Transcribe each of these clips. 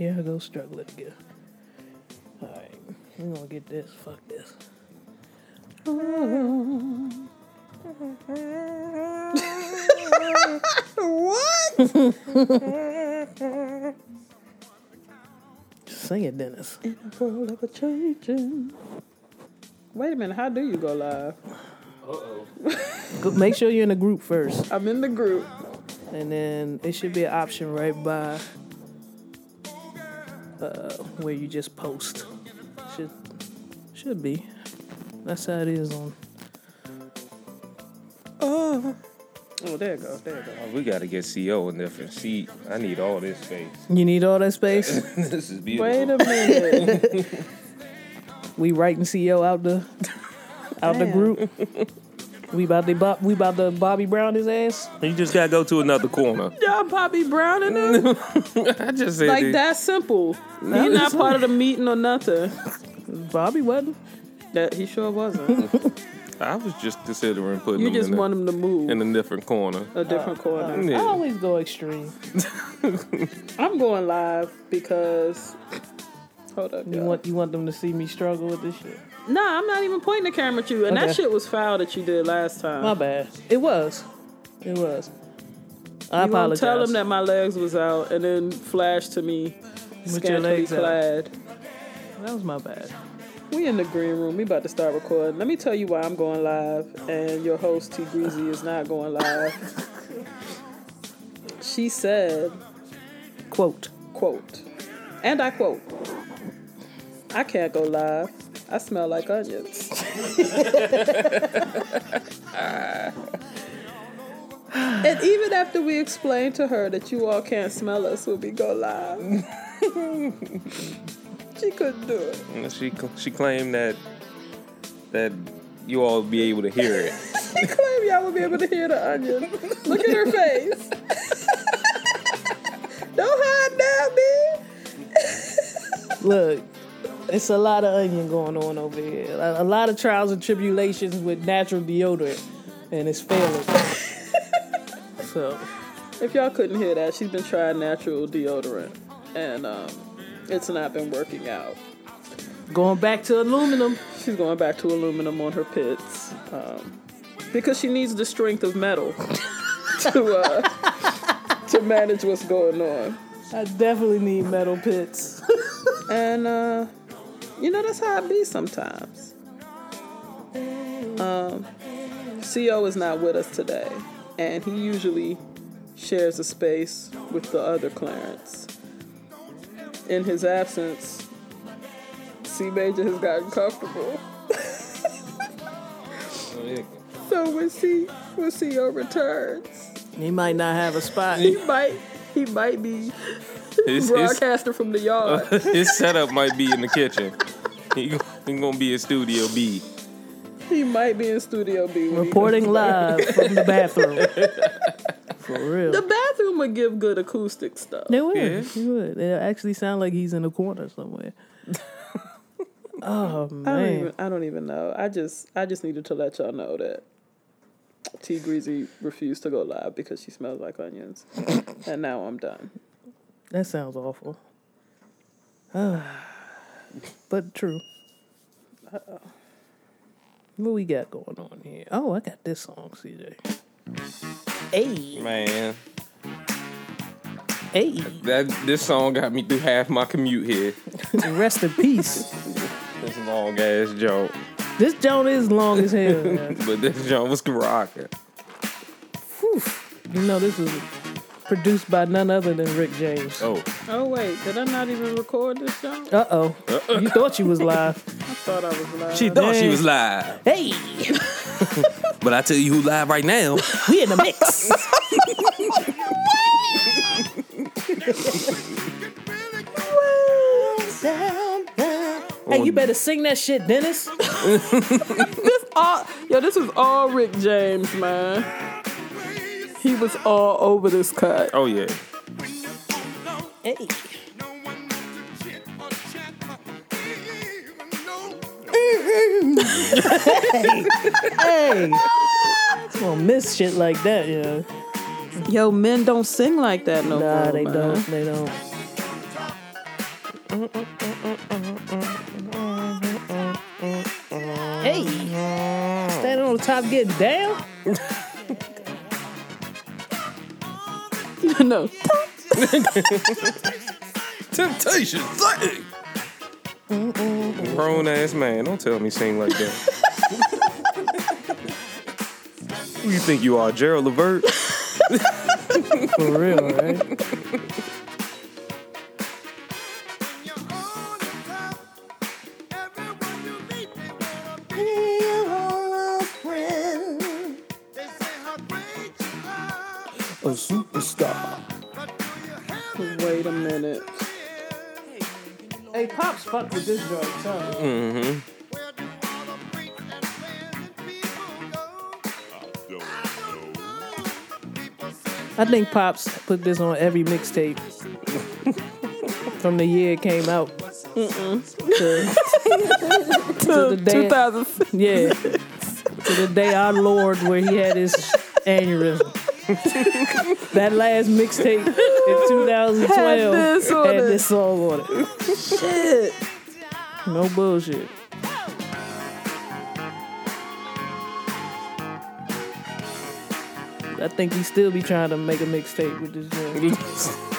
here I go struggling again. All right, we're gonna get this. Fuck this. what? Sing it, Dennis. In a world of a changing. Wait a minute, how do you go live? Go- Make sure you're in the group first, I'm in the group. and then it should be an option right by uh, where you just post. Should should be. That's how it is on. Oh. Oh, there it goes. There it goes. Oh, we got to get CO in different seat. I need all this space. You need all that space. this is beautiful. Wait a minute. we writing CO out the out the group. We about to Bob, we about to Bobby Brown his ass. You just gotta go to another corner. Y'all Bobby Brown in there? I just said like it. that simple. He not part of the meeting or nothing. Bobby wasn't. That he sure wasn't. I was just considering putting You them just in, want him to move in a different corner. a different uh, corner. Yeah. I always go extreme. I'm going live because. Hold up, You y'all. want you want them to see me struggle with this shit. Nah, I'm not even pointing the camera at you. And Okay. that shit was foul that you did last time. My bad. It was. It was. I you gonna apologize. tell them that my legs was out and then flash to me With your scantily legs out. clad. that was my bad. We in the green room. We about to start recording. Let me tell you why I'm going live and your host T Greasy is not going live. she said, Quote. quote, and I quote, I can't go live. I smell like onions. and even after we explained to her that you all can't smell us when we go live, she couldn't do it. And She she claimed that that you all be able to hear it. She claimed y'all would be able to hear the onion. Look at her face. Don't hide now, man. Look, it's a lot of onion going on over here. A, lot of trials and tribulations with natural deodorant, and it's failing. so If y'all couldn't hear that, she's been trying natural deodorant, and um, it's not been working out. going back to aluminum. She's going back to aluminum on her pits um, because she needs the strength of metal to uh, to manage what's going on. I definitely need metal pits. And uh, you know that's how it be sometimes. Um, Co is not with us today, and he usually shares a space with the other Clarence. In his absence, C Major has gotten comfortable. So when C when CO returns, he might not have a spot. he might he might be His, his, broadcaster from the yard. his setup might be in the kitchen. He, he gonna be in Studio B. He might be in Studio B. Reporting live from the bathroom. For real. The bathroom would give good acoustic stuff. They would. Yeah. He would. It actually sound like he's in a corner somewhere. oh I don't man. even I don't even know. I just I just needed to let y'all know that T Greasy refused to go live because she smells like onions. and now I'm done. That sounds awful. but true. What we got going on here? Oh, I got this song, CJ. Hey, Man, hey, that this song got me through half my commute here. rest in peace. This long ass joke, This joint is long as hell. but this joke was rocking. Whew. You know, this was produced by none other than Rick James. Oh, Oh wait, did I not even record this show? Uh oh. You thought you was live. I thought I was live. she thought she was live, Hey, but I tell you who live right now. we in the mix. Hey, you better sing that shit, Dennis. this all, yo, this is all Rick James, man. He was all over this cut. Oh yeah, Hey. Hey. You don't miss shit like that, you know. Yo, men don't sing like that no Nah, more. they man. don't. They don't. Hey, standing on the top, getting down. No. No. Temptation, sing. Grown ass man, don't tell me sing like that. Who you think you are, Gerald Levert? For real, right? A superstar. Wait a minute. Hey, pops, fuck with this joint. Sorry. Mm-hmm. I think pops put this on every mixtape from the year it came out. To, to the day, 2000. yeah, to the day our Lord where he had his aneurysm. that last mixtape in 2012 Had this had it. this song on it. Shit. No bullshit. I think he still be trying to make a mixtape with this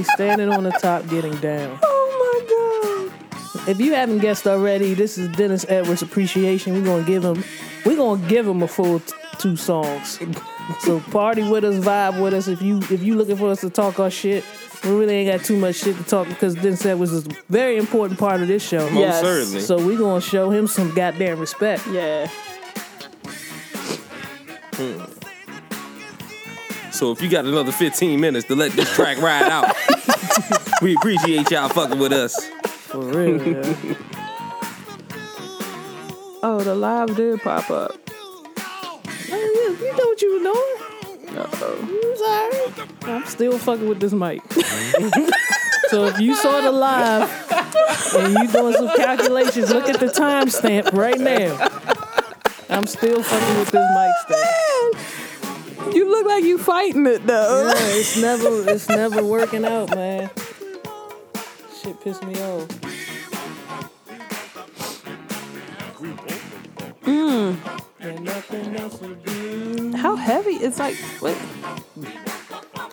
he's standing on the top getting down. Oh my god. If you haven't guessed already, this is Dennis Edwards appreciation. We're gonna give him we're gonna give him a full t- two songs. so party with us, vibe with us. If you if you looking for us to talk our shit, we really ain't got too much shit to talk because Dennis Edwards is a very important part of this show. Most Yes. certainly. So we gonna show him some goddamn respect. Yeah. Hmm. So if you got another 15 minutes to let this track ride out, we appreciate y'all fucking with us. For real. yeah. Oh, the live did pop up. You, you know what you were doing? Uh-oh. You was alright. I'm still fucking with this mic. so if you saw the live and you doing some calculations, look at the timestamp right now. I'm still fucking with this mic stand. You look like you fighting it though. Yeah, it's never it's never working out, man. Shit pissed me off. And nothing else to do. How heavy? It's like what?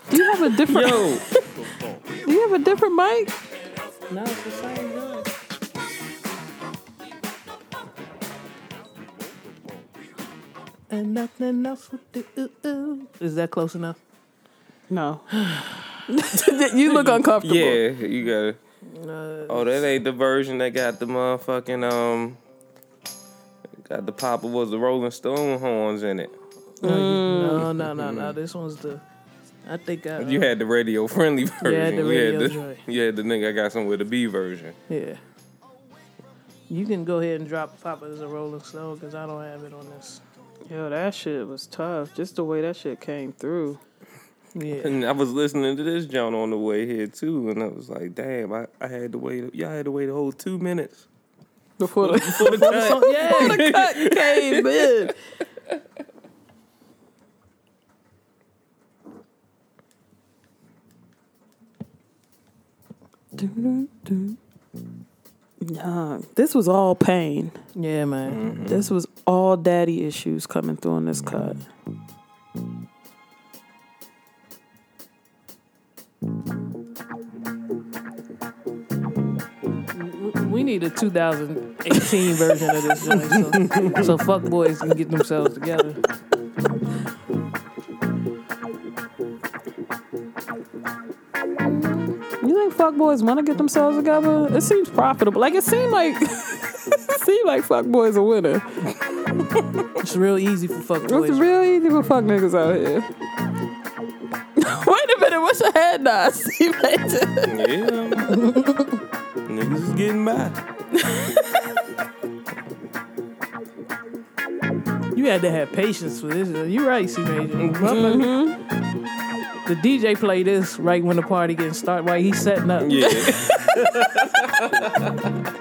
Do you have a different? Yo, Do you have a different mic? No, it's the same And nothing else would do. Is that close enough? No. you look uncomfortable. yeah, you got it. Uh, oh, that ain't the version that got the motherfucking um, got the Papa was the Rolling Stone horns in it. Mm. No, no, no, no. This one's the. I think I. You had the radio friendly version. Yeah, the you radio had the, you had the nigga I got some with the B version. Yeah. You can go ahead and drop Papa as a Rolling Stone because I don't have it on this. Yo, that shit was tough. Just the way that shit came through. Yeah. And I was listening to this John on the way here too, and I was like, damn, I, I had to wait. Y'all had to wait a whole two minutes Before the, for the cut. So, yeah. the cut came in. Nah, this was all pain. Yeah, man. Mm-hmm. This was all daddy issues coming through on this mm-hmm. cut. We need a 2018 version of this joint, so, so fuck boys can get themselves together. Think fuckboys want to get themselves together? It seems profitable. Like it seemed like it seemed like fuckboys a winner. It's real easy for fuck boys. It's real easy for fuck niggas out here. Wait a minute, what's your head nod? See later. Yeah, niggas is getting by. You had to have patience for this. You're right, C Major. Mm-hmm. Motherfucker- the DJ play this right when the party getting started, right? He's setting up. Yeah.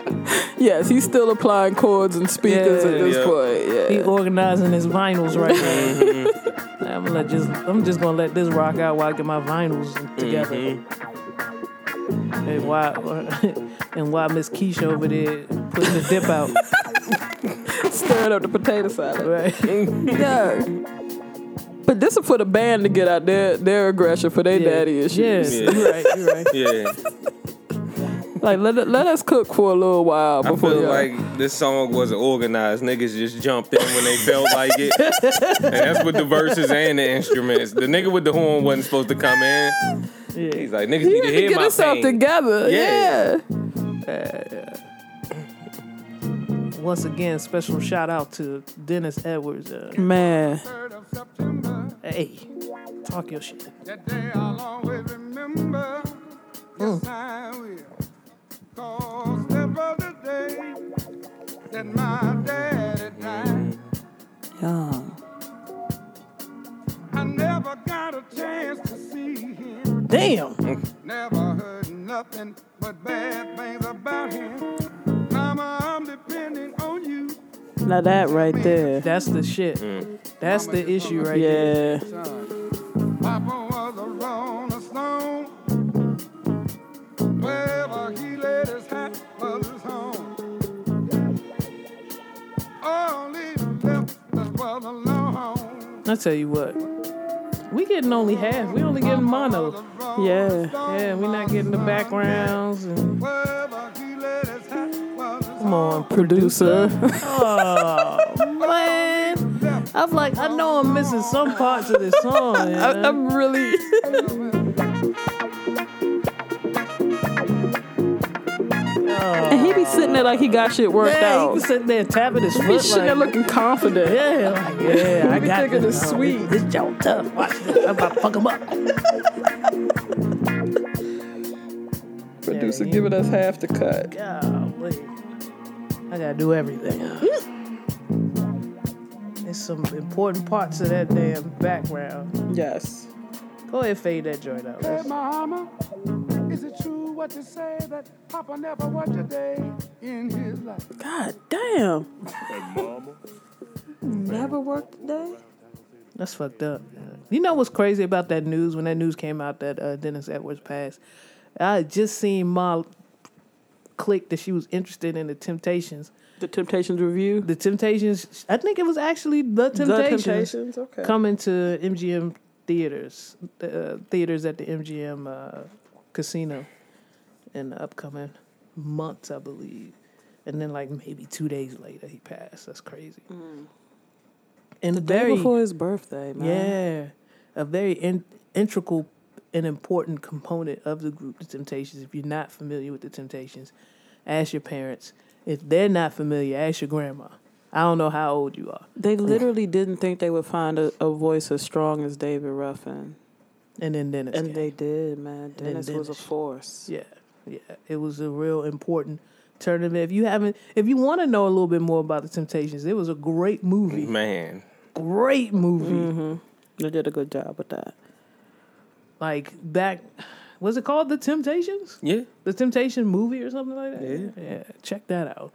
Yes, he's still applying chords and speakers Yeah. at this Yeah. point. He organizing his vinyls right now. Mm-hmm. I'm gonna let just I'm just gonna let this rock out while I get my vinyls together. Mm-hmm. And why and why Miss Keisha over there putting the dip out, Stirring up the potato salad. right? Yeah. But this is for the band to get out their their aggression for their Yeah. daddy issues. Yeah, you're right. You're right. Yeah. Like let let us cook for a little while I before feel y'all- like this song wasn't organized. Niggas just jumped in when they felt like it. and that's with the verses and the instruments. The nigga with the horn wasn't supposed to come in. Yeah. He's like, niggas he need to to hear get my himself pain. together. Yeah. Yeah. Once again, special shout out to Dennis Edwards. Uh, Man. Hey, talk your shit. That day I'll always remember. Yes, mm. I will. Cause was the day that my daddy died. Yeah. I never got a chance to see him. Damn. Never heard nothing but bad things about him. Mama, I'm depending on you. Now that right there. That's the shit. Mm. That's the issue right there. Yeah. Son. Papa was a rolling stone. Wherever he laid his hat was his home. All left us was a I tell you what, we getting only half. We only getting mono. Yeah. Yeah, we not getting the backgrounds and Wherever he laid his hat was his come on, Producer. Oh man, I'm like I know I'm missing some parts of this song. I, man. I'm really. Oh. and he be sitting there like he got shit worked yeah, he out. was sitting there tapping his He foot sitting there like, looking confident. yeah, like, yeah, I be got thinking this. it's Oh, sweet. This joke tough. Watch this. I'm about to fuck him up. Producer giving us half the cut. Golly. I gotta do everything. There's some important parts of that damn background. Yes. Go ahead, fade that joint out. Hey, mama, is it true what you say that Papa never worked a day in his life? God damn. mama Never worked a day? That's fucked up. You know what's crazy about that news when that news came out that uh, Dennis Edwards passed? I had just seen Ma click that she was interested in the Temptations. The Temptations Revue? The Temptations, I think it was actually the Temptations, Temptations, okay. coming to MGM theaters, the uh, theaters at the MGM uh, casino in the upcoming months, I believe. And then like maybe two days later, he passed. That's crazy. And The day before his birthday, man. yeah, a very in, integral and important component of the group, the Temptations. If you're not familiar with the Temptations, ask your parents. If they're not familiar, ask your grandma. I don't know how old you are. They literally didn't think they would find a, a voice as strong as David Ruffin. And then Dennis. And came. they did, man. then Dennis was a force. Yeah, yeah. It was a real important tournament. If you haven't, if you want to know a little bit more about the Temptations, it was a great movie. Man. Great movie. Mm-hmm. They did a good job with that. Like back, was it called The Temptations? Yeah. The Temptation movie or something like that. Yeah. yeah. Check that out.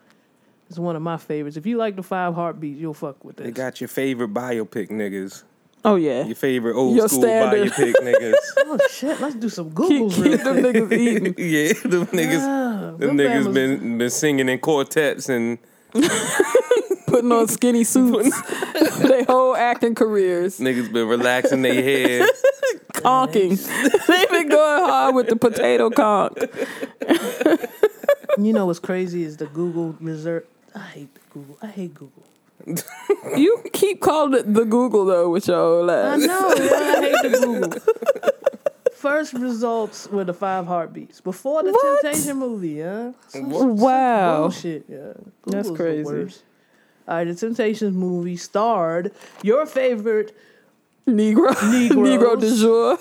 It's one of my favorites. If you like the Five Heartbeats, you'll fuck with this. They got your favorite biopic niggas. Oh, yeah. Your favorite old Your school standard. biopic niggas. oh shit! Let's do some Keep, Googles real keep them niggas eating. yeah, them niggas Ah, them them niggas famous- been been singing in quartets and Putting on skinny suits. their whole acting careers. niggas been relaxing their head. Conking. They've been going hard with the potato conk. You know what's crazy is the Google reserve. I hate Google. I hate Google. You keep calling it the Google, though, with your old I know. yeah, I hate the Google. First results were the Five Heartbeats before the What? Temptation movie. Yeah. Wow. Bullshit. Yeah. That's Google's the crazy. Worst. All right, the Temptations movie starred your favorite Negro. Negro Negroes. de jour.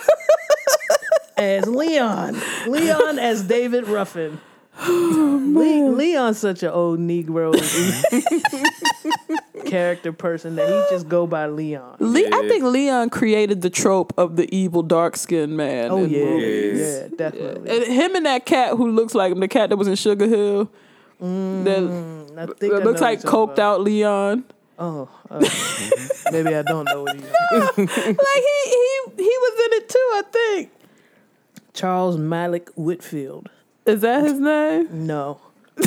as Leon. Leon as David Ruffin. Le- Leon's such an old Negro. character person that he just go by Leon. Le- I think Leon created the trope of the evil dark skinned man. Oh in yeah, movies. yeah, definitely. And him and that cat who looks like him, the cat that was in Sugar Hill, that, Mm, I think that looks like coked out Leon. Oh, uh, maybe I don't know what he. like he he he was in it too. I think. Charles Malik Whitfield. Is that his name? No.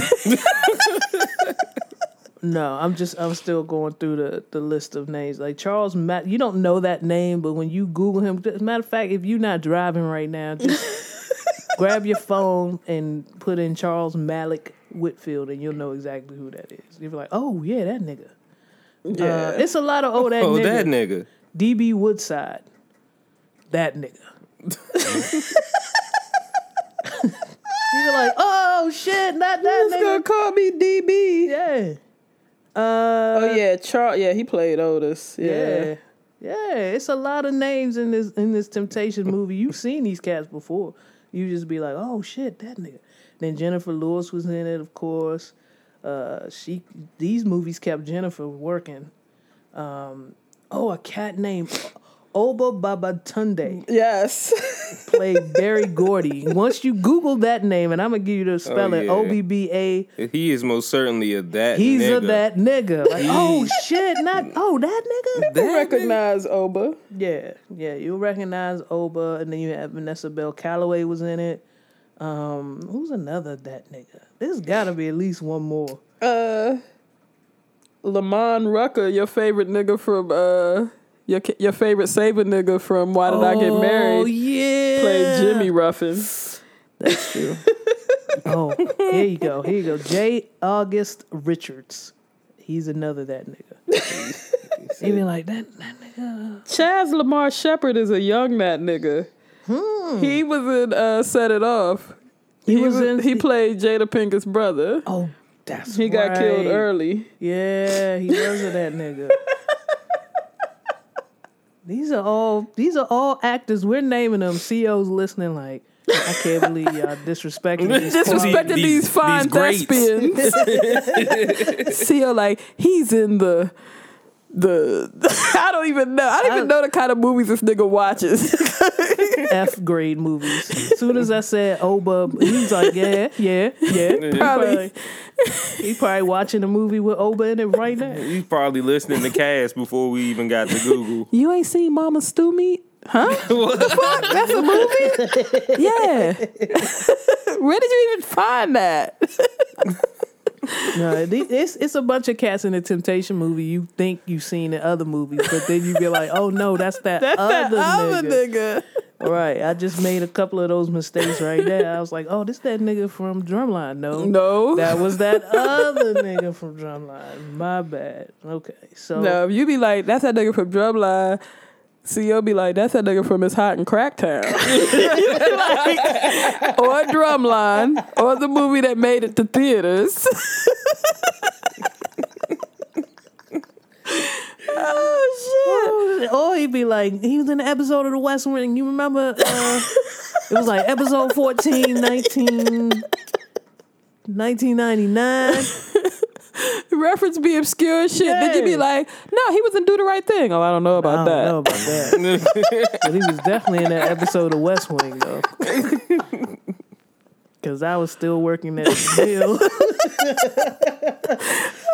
no, I'm just I'm still going through the, the list of names. Like Charles Matt you don't know that name, but when you Google him, as a matter of fact, if you're not driving right now, just grab your phone and put in Charles Malik Whitfield and you'll know exactly who that is. You'll be like, Oh yeah, that nigga. Yeah. Uh, it's a lot of oh that Oh, nigga. that nigga. DB Woodside. That nigga. you be like, oh shit, not that He's gonna nigga. call me DB. Yeah. Uh, Oh yeah, Char. Yeah, he played Otis. yeah. Yeah. Yeah, it's a lot of names in this in this Temptation movie. You've seen these cats before. You just be like, oh shit, that nigga. Then Jennifer Lewis was in it, of course. Uh, she these movies kept Jennifer working. Um, oh, a cat named Oba Babatunde Yes. played Berry Gordy. Once you Google that name, and I'm gonna give you the spelling yeah. O B B A. He is most certainly a that. He's nigga. a that nigga. Like, oh shit, not oh that nigga. I recognize Oba. Yeah, yeah. You'll recognize Oba, and then you have Vanessa Bell Calloway was in it. Um, who's another that nigga? There's gotta be at least one more. Uh, Lamman Rucker, your favorite nigga from uh, your your favorite Saber nigga from Why Did I Get Married? Oh Married? yeah, Played Jimmy Ruffin. That's true. oh, here you go. Here you go. J. August Richards. He's another that nigga. He be like that that nigga. Chaz Lamar Shepard is a young that nigga. He was in uh, Set It Off. He was in- He played Jada Pinkett's brother. Oh, that's He got killed early. Yeah, he was a that nigga. these are all these are all actors. We're naming them. CEOs listening like I can't believe y'all disrespecting these Disrespecting qualities. these, fine these greats. thespians. See, like he's in the the. I don't even know. I don't even know the kind of movies this nigga watches. F grade movies. As soon as I said oh, Oba, he's like, yeah, yeah, yeah. He Probably. he probably watching a movie with Oba in it right now. He's probably listening to Cass before we even got to Google. you ain't seen Mama Stew Meat? Huh? What the fuck? That's a movie? yeah. Where did you even find that? No, it's it's a bunch of cats in the Temptation movie. You think you've seen in other movies, but then you be like, oh no, that's that That's other, that other nigga. nigga. Right. I just made a couple of those mistakes right there. I was like, oh, this that nigga from Drumline. No. No. That was that other nigga from Drumline. My bad. Okay. So No, you be like, that's that nigga from Drumline. CEO be like, that's that nigga from It's Hot in Cracktown. like, or Drumline, or the movie that made it to theaters. oh, shit. Or he'd be like, he was in the episode of The West Wing. You remember? Uh, it was like episode 14, 19, 1999. Reference be obscure shit. Then you be like, no, he was in Do the Right Thing. Oh, I don't know about I about don't that. know about that. but he was definitely in that episode of West Wing, though. Because I was still working at the mill.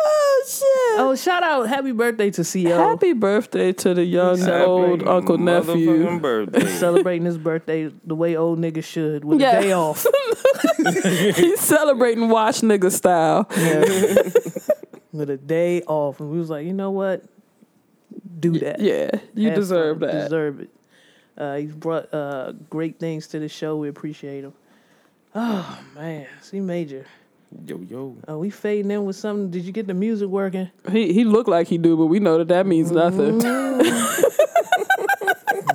Oh, shit. oh, shout out. Happy birthday to CO. Happy birthday to the young Celebrating old uncle nephew. Motherfucking birthday. Celebrating his birthday the way old niggas should with Yeah. a day off. He's celebrating watch nigga style. with a day off. And we was like, you know what? Do that. Yeah, you Have deserve fun. that. Deserve it. Uh, he's brought uh, great things to the show. We appreciate him. Oh man, C major. Yo, yo. Are we fading in with something? Did you get the music working? He he looked like he do, but we know that that means nothing. Mm-hmm.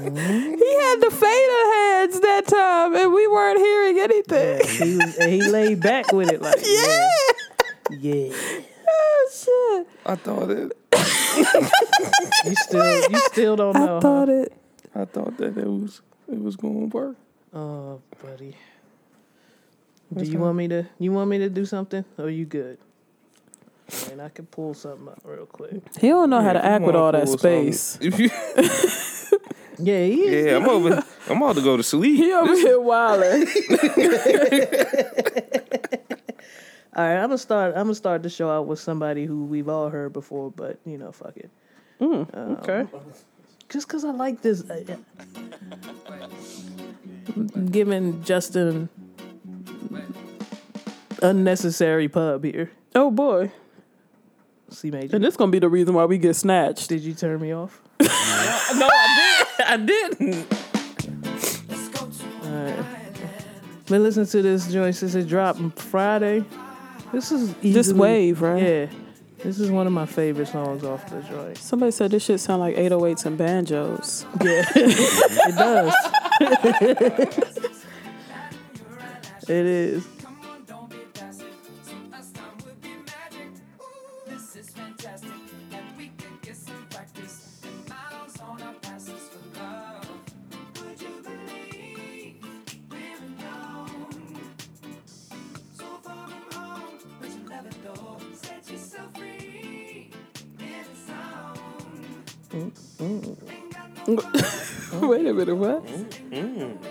he had the fader heads that time, and we weren't hearing anything. Yeah, he was, and he laid back with it like Yeah. yeah, yeah. Oh shit! I thought it. You still you still don't know. I thought huh? it. I thought that it was it was gonna work. Oh, buddy. Do you want me to? You want me to do something? Or you good? second. I can pull something up real quick. He don't know how to act with all that space. Yeah, he is. yeah, I'm over. I'm about to go to sleep. He over here wilding. All right, I'm gonna start. I'm gonna start the show out with somebody who we've all heard before, but you know, fuck it. okay. Just because I like this, uh, yeah. giving Justin unnecessary pub here. Oh boy. C major. And this gonna be the reason why we get snatched. Did you turn me off? No, I did. I didn't. Been listening to this joint since it dropped Friday. This is easily, This wave, right? Yeah, this is one of my favorite songs off the joint. Somebody said this shit sound like 808s and banjos. Yeah, it does. it is. Mm, mm. Wait a minute, what? If,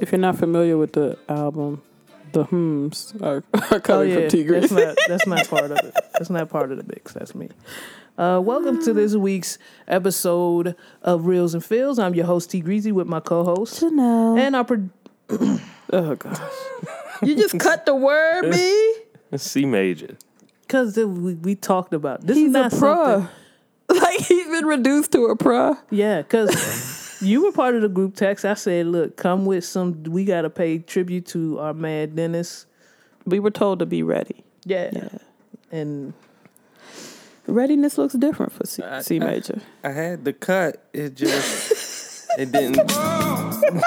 if you're not familiar with the album, the hums are, are Oh coming yeah, from Tigris. that's not that's not part of it. That's not part of the mix. That's me. Uh, welcome to this week's episode of Reels and Feels. I'm your host T Greasy with my co-host Chanel. and our pro- Oh gosh. you just cut the word, B. C major. because we, we talked about this. He's is a not something. pro. Like he's been reduced to a pro. Yeah, because you were part of the group text. I said, look, come with some. We got to pay tribute to our man Dennis. We were told to be ready. Yeah, Yeah. and Readiness looks different for C, I- C I- major. I had the cut. It just. it didn't.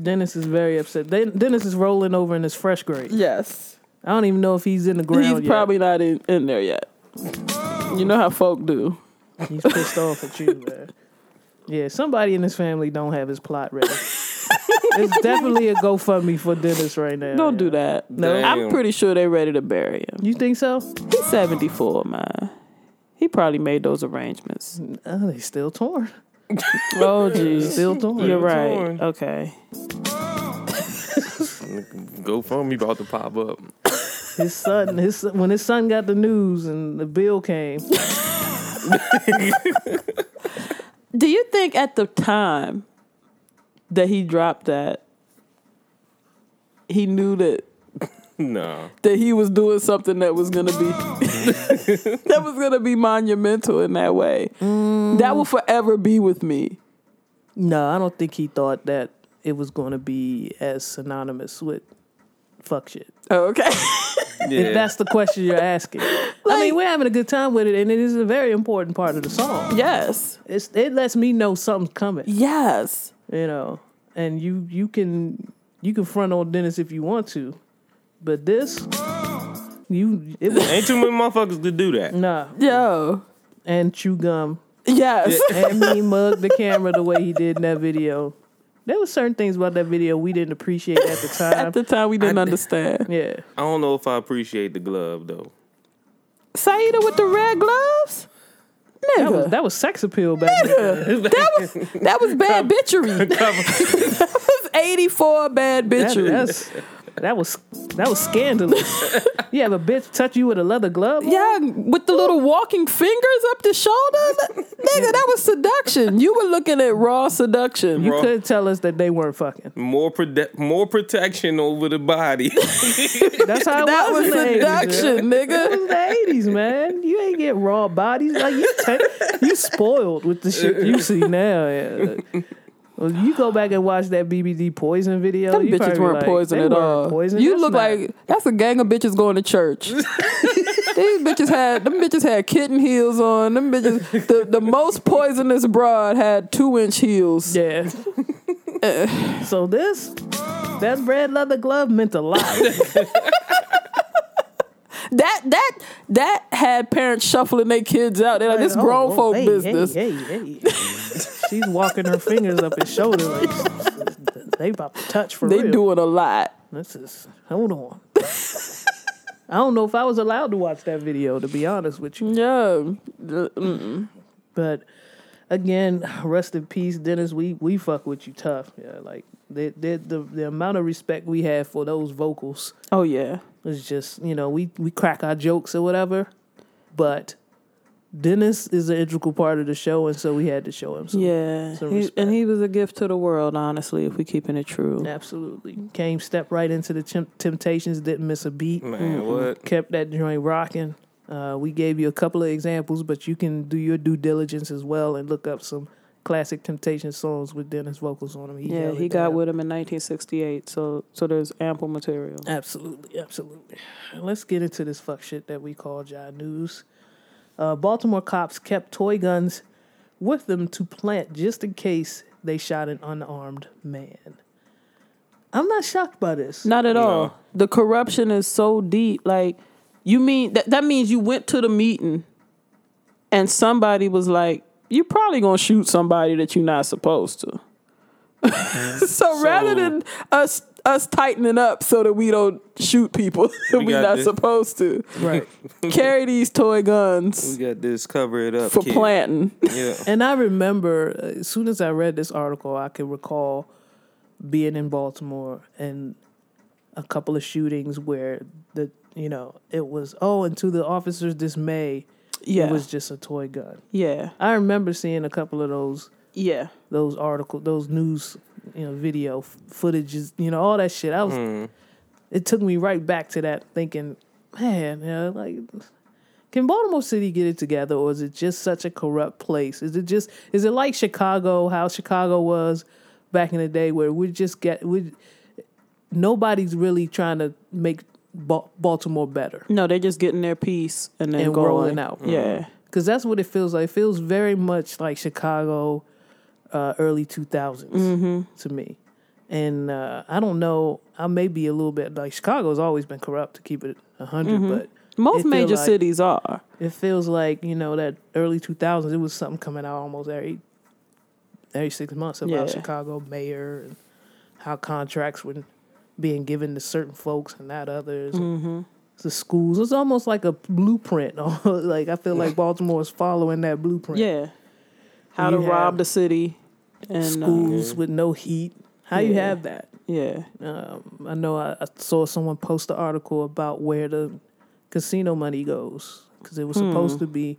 Dennis is very upset. Dennis is rolling over in his fresh grave. Yes. I don't even know if he's in the ground He's yet. probably not in, in there yet. You know how folk do. He's pissed off at you, man. Yeah, somebody in his family don't have his plot ready. it's definitely a GoFundMe for Dennis right now. Don't do that. No. I'm pretty sure they're ready to bury him. You think so? He's 74, man. He probably made those arrangements. Oh, they still torn. Oh, geez. Still torn. You're right. torn. Okay. GoFundMe about to pop up. His son, his when his son got the news and the bill came, Do you think at the time that he dropped that, he knew that No. that he was doing something that was gonna be that was gonna be monumental in that way? Mm. That will forever be with me. no, I don't think he thought that it was going to be as synonymous with fuck shit. Oh, okay. Yeah. If that's the question you're asking. I mean, we're having a good time with it, and it is a very important part of the song. yes. It's, it lets me know something's coming. Yes. you know and you you can you can front on dennis if you want to but this you it was Ain't too many motherfuckers to do that. nah Yo. and chew gum Yes. and me mug the camera the way he did in that video there were certain things about that video we didn't appreciate at the time At the time, we didn't I- understand. yeah I don't know if I appreciate the glove though. Saida with the red gloves? that was that was sex appeal back then That was that was bad bitchery. that was eighty four bad that, bitchery. that's that was that was scandalous you have a bitch touch you with a leather glove on? yeah, with the little walking fingers up the shoulder, nigga, that was seduction. You were looking at raw seduction. you Bro. could tell us that they weren't fucking More prote- more protection over the body. that's how it that was was, in the 80s, man. seduction, It nigga. was the eighties, man. You ain't get raw bodies. Like you, te- you spoiled with the shit you see now. Yeah. Well, you go back and watch that BBD poison video. Them you bitches weren't like, poison at weren't all. Poison. You That's look not- like that's a gang of bitches going to church. These bitches had them bitches had kitten heels on. Them bitches the, the most poisonous broad had two inch heels. yeah. Eh. so this that's red leather glove meant a lot. that that that had parents shuffling their kids out. They're like, this Oh, grown oh, folk hey, business. Hey, hey. She's walking her fingers up his shoulder like they about to touch for They real. doing a lot. This is hold on. I don't know if I was allowed to watch that video to be honest with you. Yeah. Mm. But again, rest in peace, Dennis. We we fuck with you tough. Yeah, like the the the, the amount of respect we have for those vocals Oh yeah. Is just you know we we crack our jokes or whatever, but Dennis is an integral part of the show, and so we had to show him some. Yeah. some He- and he was a gift to the world, honestly, if we keeping it true. Absolutely. Came, stepped right into the temp- Temptations, didn't miss a beat. Man, what? Kept that joint rocking. Uh, we gave you a couple of examples, but you can do your due diligence as well and look up some classic Temptation songs with Dennis vocals on them. Yeah, he got down. with him in 1968, so so there's ample material. Absolutely, absolutely. Let's get into this fuck shit that we call Jai News. Uh, Baltimore cops kept toy guns with them to plant just in case they shot an unarmed man. I'm not shocked by this. Not at No. all. The corruption is so deep. Like, you mean that that means you went to the meeting and somebody was like, You're probably gonna shoot somebody that you're not supposed to. so, rather than us us tightening up so that we don't shoot people that We we're not this. supposed to, Right. carry these toy guns. We got this. Cover it up. for kid. planting. Yeah. And I remember uh, as soon as I read this article, I can recall being in Baltimore and a couple of shootings where the you know it was oh and to the officers' dismay, Yeah. it was just a toy gun. yeah. I remember seeing a couple of those Yeah. those articles, those news you know video f- footages you know all that shit. I was Mm. it took me right back to that thinking, man, you know, like can Baltimore City get it together or is it just such a corrupt place? Is it just is it like Chicago, how Chicago was back in the day where we just get we nobody's really trying to make ba- Baltimore better No, they're just getting their piece and then and going. rolling out. Yeah. Cuz that's what it feels like. It feels very much like Chicago uh, early 2000s to me. And uh, I don't know, I may be a little bit like Chicago's always been corrupt to keep it 100, but Most major like- cities are. it feels like, you know, that early 2000s, it was something coming out almost every every 6 months about Yeah. Chicago mayor and how contracts were being given to certain folks and not others. Mm-hmm. The schools, it's almost like a blueprint. like I feel like Baltimore is following that blueprint. Yeah. How to rob the city and uh, schools with no heat. How you have that? yeah. Um, I know I, I saw someone post an article about where the casino money goes because it was supposed to be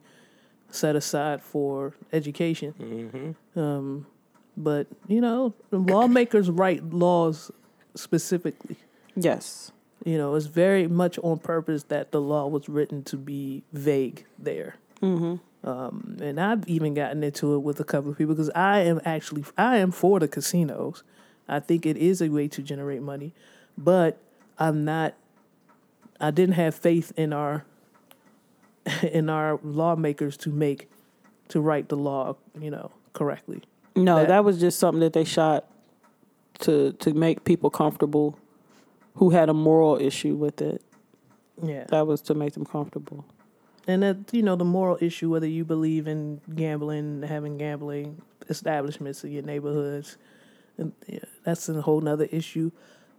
set aside for education. Um, but you know, lawmakers write laws specifically. Yes. You know, it's very much on purpose that the law was written to be vague there. Mm-hmm. Um, and I've even gotten into it with a couple of people because I am actually I am for the casinos. I think it is a way to generate money, but I'm not. I didn't have faith in our in our lawmakers to make to write the law, you know, correctly. No, That- that, was just something that they shot to to make people comfortable who had a moral issue with it. Yeah, That was to make them comfortable. and that you know the moral issue whether you believe in gambling, having gambling establishments in your neighborhoods, and yeah, that's a whole nother issue.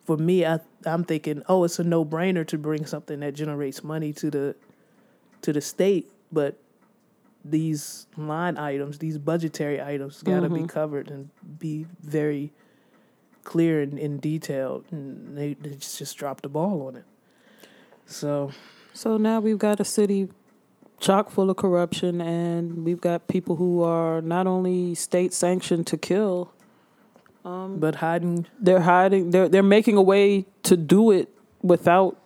For me, I I'm thinking, oh, it's a no brainer to bring something that generates money to the to the state, but these line items, these budgetary items, got to be mm-hmm. covered and be very clear and, and detailed, and they, they just, just dropped the ball on it. So So now we've got a city chock full of corruption, and we've got people who are not only state sanctioned to kill, um, but hiding they're hiding. They're they're making a way to do it without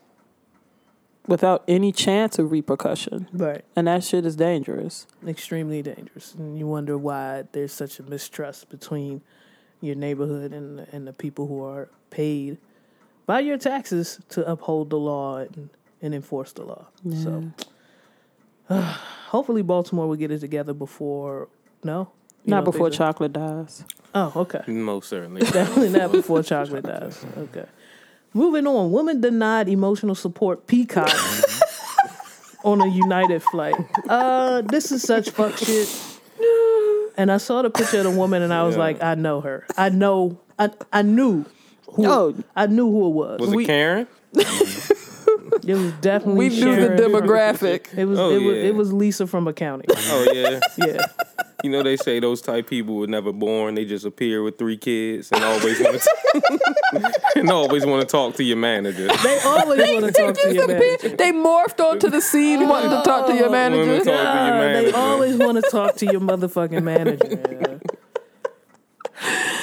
without any chance of repercussion, right and that shit is dangerous. extremely dangerous, and you wonder why there's such a mistrust between your neighborhood and and the people who are paid by your taxes to uphold the law and, and enforce the law. So hopefully Baltimore will get it together before no. You Not before chocolate dies. Oh, okay. Most certainly. Definitely not before chocolate dies. Okay. Moving on. Woman denied emotional support Peacock on a United flight. Uh, this is such fuck shit. And I saw the picture of the woman, and I was Yeah. like, I know her. I know. I I knew. Who, Oh. I knew who it was. Was it Karen? It was definitely. We knew the Sharon. demographic. It was. Oh, it was. yeah. It was Lisa from accounting. Oh yeah. Yeah. You know they say those type people were never born. They just appear with three kids and always want to and always want to talk to your manager. They always want to talk to your manager. They morphed onto the scene wanting to talk to your Wanna manager. talk to your God, they manager. always want to talk to your motherfucking manager.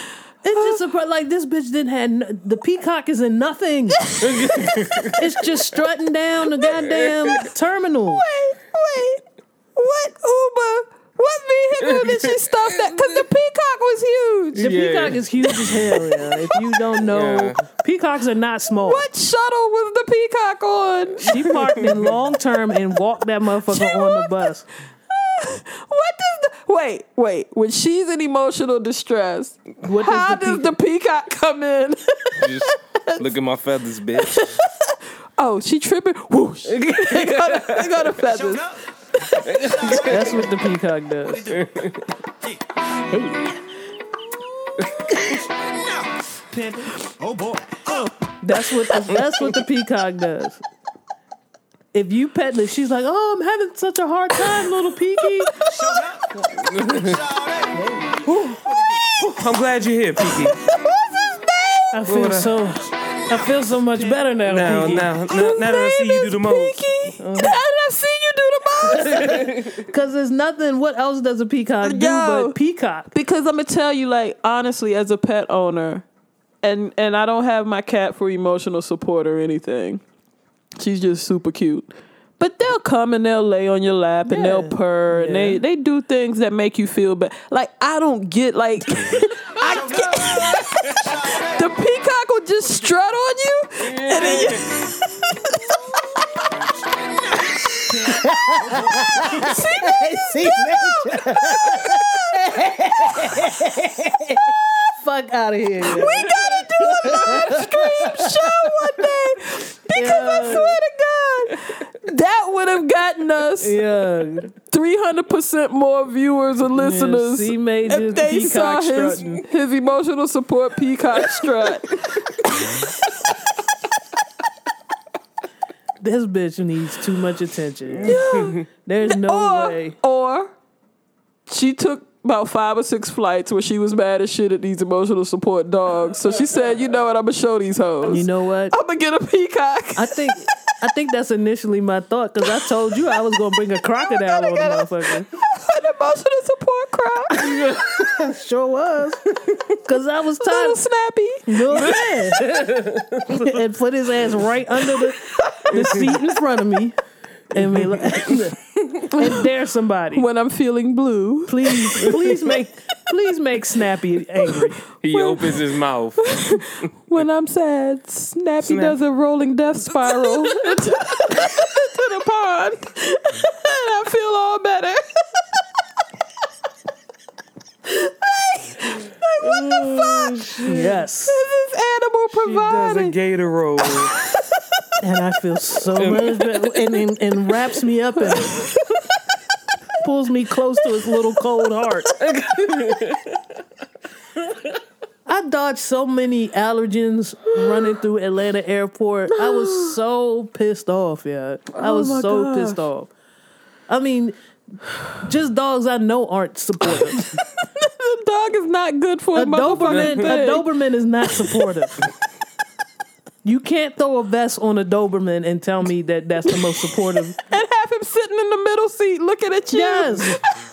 yeah. It's just surprised, like this bitch didn't have the peacock is in nothing. it's just strutting down the goddamn terminal. Wait, wait. What Uber? What vehicle did she stuff that? Because the peacock was huge. The Yeah. peacock is huge as hell. Yeah. If you don't know, Yeah. peacocks are not small. What shuttle was the peacock on? She parked in long term and walked that motherfucker on the bus. What does the wait, wait? When she's in emotional distress, What does how the does the peacock come in? Just look at my feathers, bitch. oh, she tripping. Whoosh. they got, they got a feathers. That's what the peacock does. hey. Oh boy. That's what the, that's what the peacock does. If you pet her, she's like, "Oh, I'm having such a hard time, little peaky." I'm glad you're here, Peaky. I feel so, I feel so much better now, Now, Peaky. now, now, now that I see you do the most. Peaky. How did I see you do the most? Because there's nothing. What else does a peacock do but peacock? because I'm gonna tell you, like honestly, as a pet owner, and and I don't have my cat for emotional support or anything. She's just super cute. But they'll come and they'll lay on your lap and they'll Yeah. and they they do things that make you feel bad. Like I don't get like I get, the peacock will just strut on you and then you, Fuck out of here. we gotta do a live stream show one day because I swear to God that would have gotten us Yeah, three hundred percent more viewers and listeners C major if they saw his strutting. his emotional support peacock strut. This bitch needs too much attention. Yeah. There's no or way. or she took about five or six flights where she was mad as shit at these emotional support dogs. So she said, "You know what? I'm gonna show these hoes. You know what? I'm gonna get a peacock." I think I think that's initially my thought because I told you I was gonna bring a crocodile on the motherfucker. An emotional support crowd. Sure was. Cause I was Little snappy. Little man. and put his ass right under the, the seat in front of me. And be like, and dare somebody. When I'm feeling blue. Please, please make please make Snappy angry. He opens his mouth. When I'm sad, Snappy Snap. does a rolling death spiral into, into the pond. and I feel all better. Like, what the fuck? Mm, yes. This is animal provider. He does a provided. gator roll. And I feel so much better. And, and, and wraps me up and pulls me close to his little cold heart. I dodged so many allergens running through Atlanta airport. I was so pissed off, yeah. I oh was my so gosh. pissed off. I mean, just dogs I know aren't supportive. the dog is not good for a, a Doberman, a. Doberman is not supportive. you can't throw a vest on a Doberman and tell me that that's the most supportive. and have him sitting in the middle seat looking at you. Yes,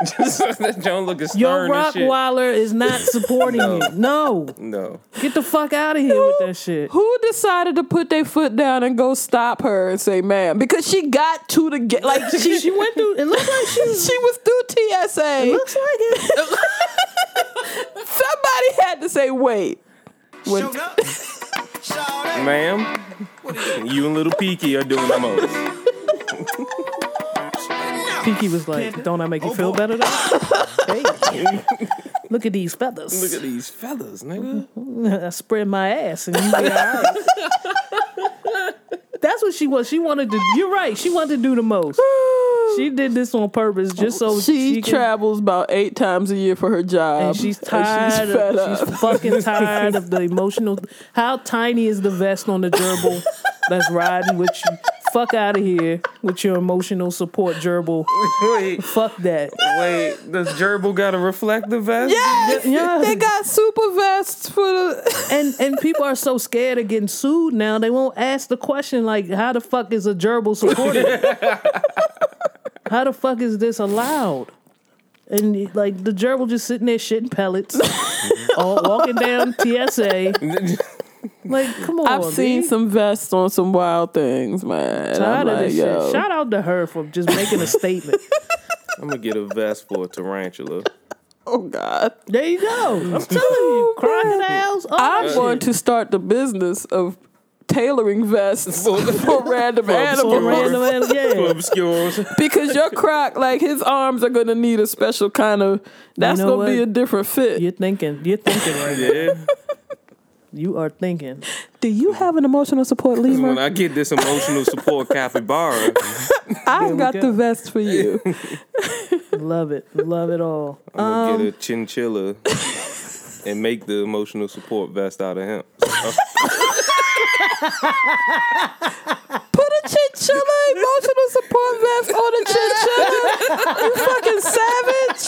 that John looking stern your and shit. Rottweiler is not supporting No. you. No, No. get the fuck out of here with that shit. Who decided to put their foot down and go stop her and say, "Ma'am," because she got to the get like she She went through. It looks like she. Was, she was through TSA. looks like it. Somebody had to say, "Wait." When, Showed up. Ma'am, you and little Peaky are doing the most. Pinky was like, "Don't I make you oh, feel better?" Though? hey, look at these feathers. Look at these feathers, nigga. I spread my ass and you be all right. That's what she was. She wanted to. You're right. She wanted to do the most. She did this on purpose just so she, she can, travels about eight times a year for her job. And she's tired. she's fed of, up. she's fucking tired of the emotional. How tiny is the vest on the gerbil that's riding with you? Fuck out of here with your emotional support gerbil. Wait, Fuck that. wait. Does gerbil got a reflective vest? Yes, Yeah. they got super vests for the. And and people are so scared of getting sued now. They won't ask the question like, "How the fuck is a gerbil supported? How the fuck is this allowed?" And like the gerbil just sitting there shitting pellets, all walking down TSA. Like, come on, I've seen B. some vests on some wild things, man. Tired of like, this yo. shit. Shout out to her for just making a statement. I'm gonna get a vest for a tarantula. Oh God. There you go. I'm telling you, crocodiles. all I'm going to start the business of tailoring vests for random For animals. random animals, For yeah. obscures. because your croc, like his arms are gonna need a special kind of. That's know gonna be a different fit. You're thinking. You're thinking right now. Yeah. You are thinking. Do you have an emotional support When? I get this emotional support capybara, I've got go. the vest for you. Love it. Love it all. I'm gonna Um, get a chinchilla and make the emotional support vest out of him. Put a chinchilla emotional support vest on a chinchilla. you fucking savage.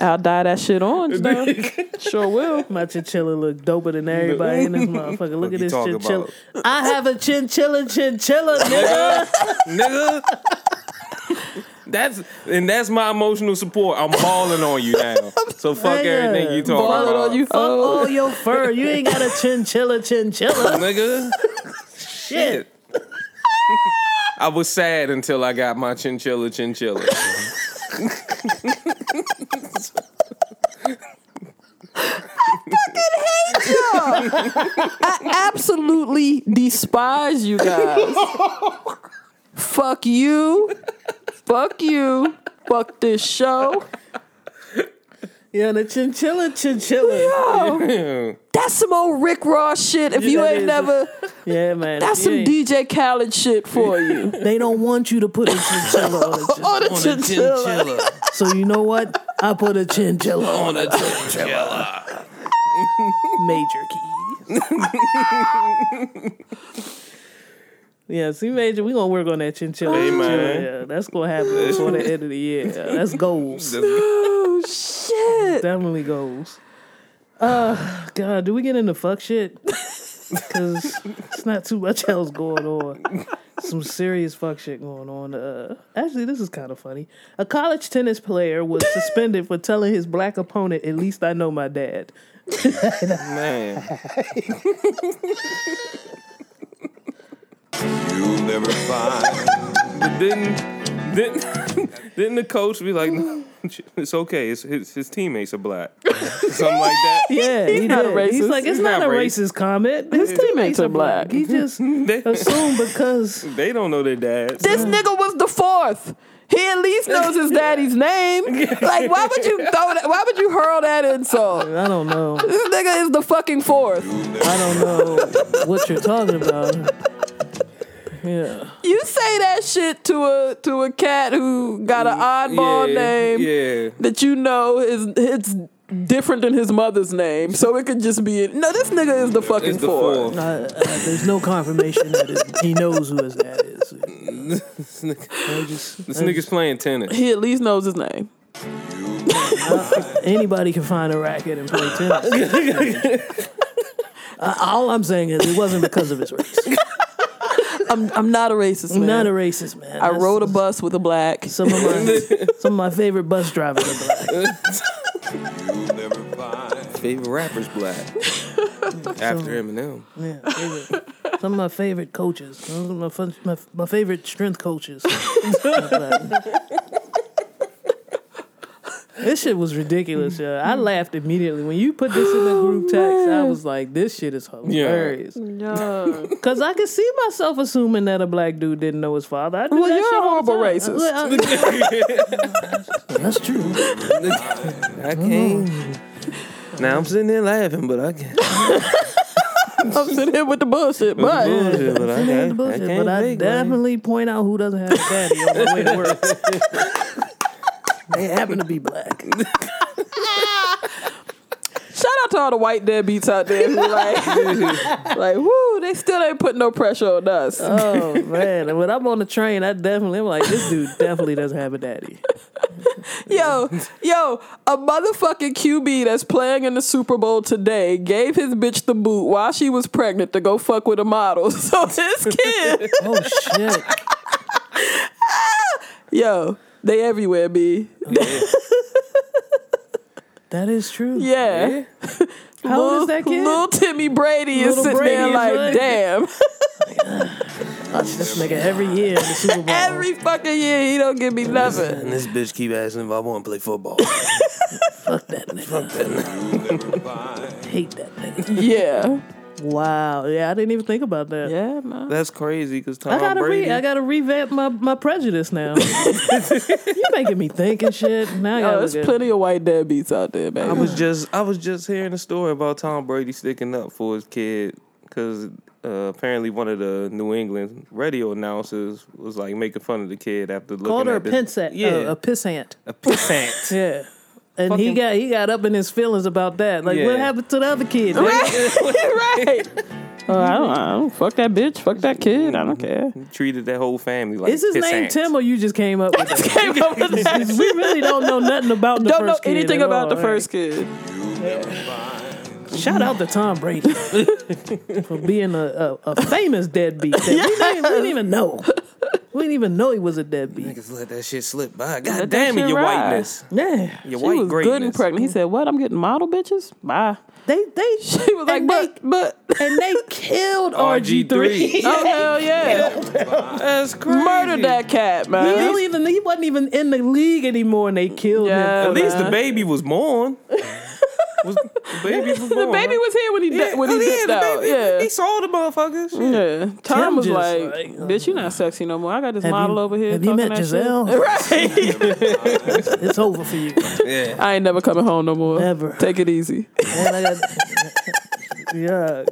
I'll dye that shit orange though. sure will. My chinchilla look doper than everybody in this motherfucker. Look What at this talking chinchilla. about? I have a chinchilla chinchilla, nigga. Nigga. That's and that's my emotional support. I'm balling on you now. So fuck Yeah. everything you talking Balling about. on you. Fuck Oh. all your fur. You ain't got a chinchilla chinchilla. nigga. Shit. I was sad until I got my chinchilla chinchilla. I fucking hate you. I absolutely despise you guys. Fuck you. Fuck you. Fuck this show. Yeah, the chinchilla chinchilla. Yo, that's some old Rick Ross shit. If you ain't never, Yeah, man. that's some ain't- DJ Khaled shit for you. They don't want you to put a chinchilla on a chinchilla. On a chinchilla. So you know what? I put a chinchilla on On a chinchilla. major key. Yeah, see, major, we gonna work on that chinchilla. Hey, man. chinchilla. Yeah, that's gonna happen before the end of the year. Yeah, that's goals. Oh shit. Definitely goals. Uh, God, do we get into fuck shit? Because it's not too much else going on. Some serious fuck shit going on. Uh, actually, this is kind of funny. A college tennis player was suspended for telling his black opponent, "At least I know my dad." Man. You'll never find. But didn't didn't didn't the coach be like, no, it's okay. It's, his his teammates are black, something like that. Yeah, he not a did. He's like, it's He's not, not a racist. racist comment. His teammates are black. He just They, assumed because they don't know their dads. This nigga was the fourth. He at least knows his daddy's name. Like, why would you throw that? Why would you hurl that insult? I don't know. This nigga is the fucking fourth. I don't know what you're talking about. Yeah. You say that shit to a to a cat who got an oddball yeah, name Yeah. that you know is it's different than his mother's name, so it could just be. No, this nigga is the fucking It's the fourth. fourth. Uh, uh, there's no confirmation that it, he knows who his dad is. This nigga- I just- this I nigga's playing tennis. He at least knows his name. just- anybody can find a racket and play tennis. Uh, all I'm saying is it wasn't because of his race. I'm I'm not a racist I'm man. not a racist, man. I That's- rode a bus with a black. Some of my some of my favorite bus drivers are black. You'll never find. Favorite rapper's black. After Eminem. Yeah, favorite. Some of my favorite coaches. Some of my, fun, my, my favorite strength coaches. are black. This shit was ridiculous, yeah. I laughed immediately when you put this in the group oh, text. I was like, "This shit is hilarious." Yeah. Because I could see myself assuming that a black dude didn't know his father. I do Well, that you're shit a horrible racist. I- I- That's true. I can't. Now I'm sitting there laughing, but I can't. I'm sitting here with the bullshit, but Bullshit, but I, the can't- I bullshit, can't but I think, man. definitely point out who doesn't have a daddy on the way to work. They happen to be black. shout out to all the white deadbeats out there who like, like, woo, they still ain't putting no pressure on us. Oh man! And when I'm on the train, I definitely am like, this dude definitely doesn't have a daddy. Yo, yo, a motherfucking QB that's playing in the Super Bowl today gave his bitch the boot while she was pregnant to go fuck with a model. So his kid, Oh shit! Ah! yo, they everywhere, B. That is true. Yeah. How old is that kid? Little Timmy Brady is Little sitting Brady there is like, like- damn. Watch this nigga every year in the Super Bowl. Every fucking year he don't give me nothing. And this bitch keep asking if I want to play football. Fuck that nigga. never find. Hate that nigga. Yeah. Wow. Yeah, I didn't even think about that. Yeah, man. That's crazy because Tom I gotta Brady. re- I gotta revamp my, my prejudice now. You're making me think and shit. Now I Oh, there's look at- plenty of white deadbeats out there, man. I was just I was just hearing a story about Tom Brady sticking up for his kid because uh, apparently one of the New England radio announcers was like making fun of the kid after looking Called her a at the, pinsant. Yeah, uh, a pissant. a pissant. Yeah. And he got he got up in his feelings about that. Like, what happened to the other kid? man? right. Oh, I don't, I don't fuck that bitch, fuck that kid. I don't care. Treated that whole family like Is his name. Tim or you just came up with that? Came up with that. we really don't know nothing about the Don't know first kid anything at about all, the right? first kid. Shout out to Tom Brady for being a, a, a famous deadbeat. That we, didn't, we didn't even know. We didn't even know he was a deadbeat. Niggas let that shit slip by. God that damn it, your ride. whiteness. Yeah, Your She white was greatness. good and pregnant. He said, "What? I'm getting model bitches? Bye." they they She was like, and "But, but." they, and they killed RG three. Oh hell yeah! That's crazy. Murdered that cat, He, man. don't even, he wasn't even in the league anymore, and they killed Yeah. him. At least the baby was born. Was, the baby was born. The baby was here when he Yeah, di- when he oh, yeah, dipped out. baby- Yeah. He saw the motherfuckers. Shit. Yeah, Tom Tim was just like, like, "Bitch, you uh, not sexy no more. I got this Have model you- over here." have you met that Gisele? Shit. Right. It's over for you. Yeah. I ain't never coming home no more. Never. Take it easy. Got, yeah.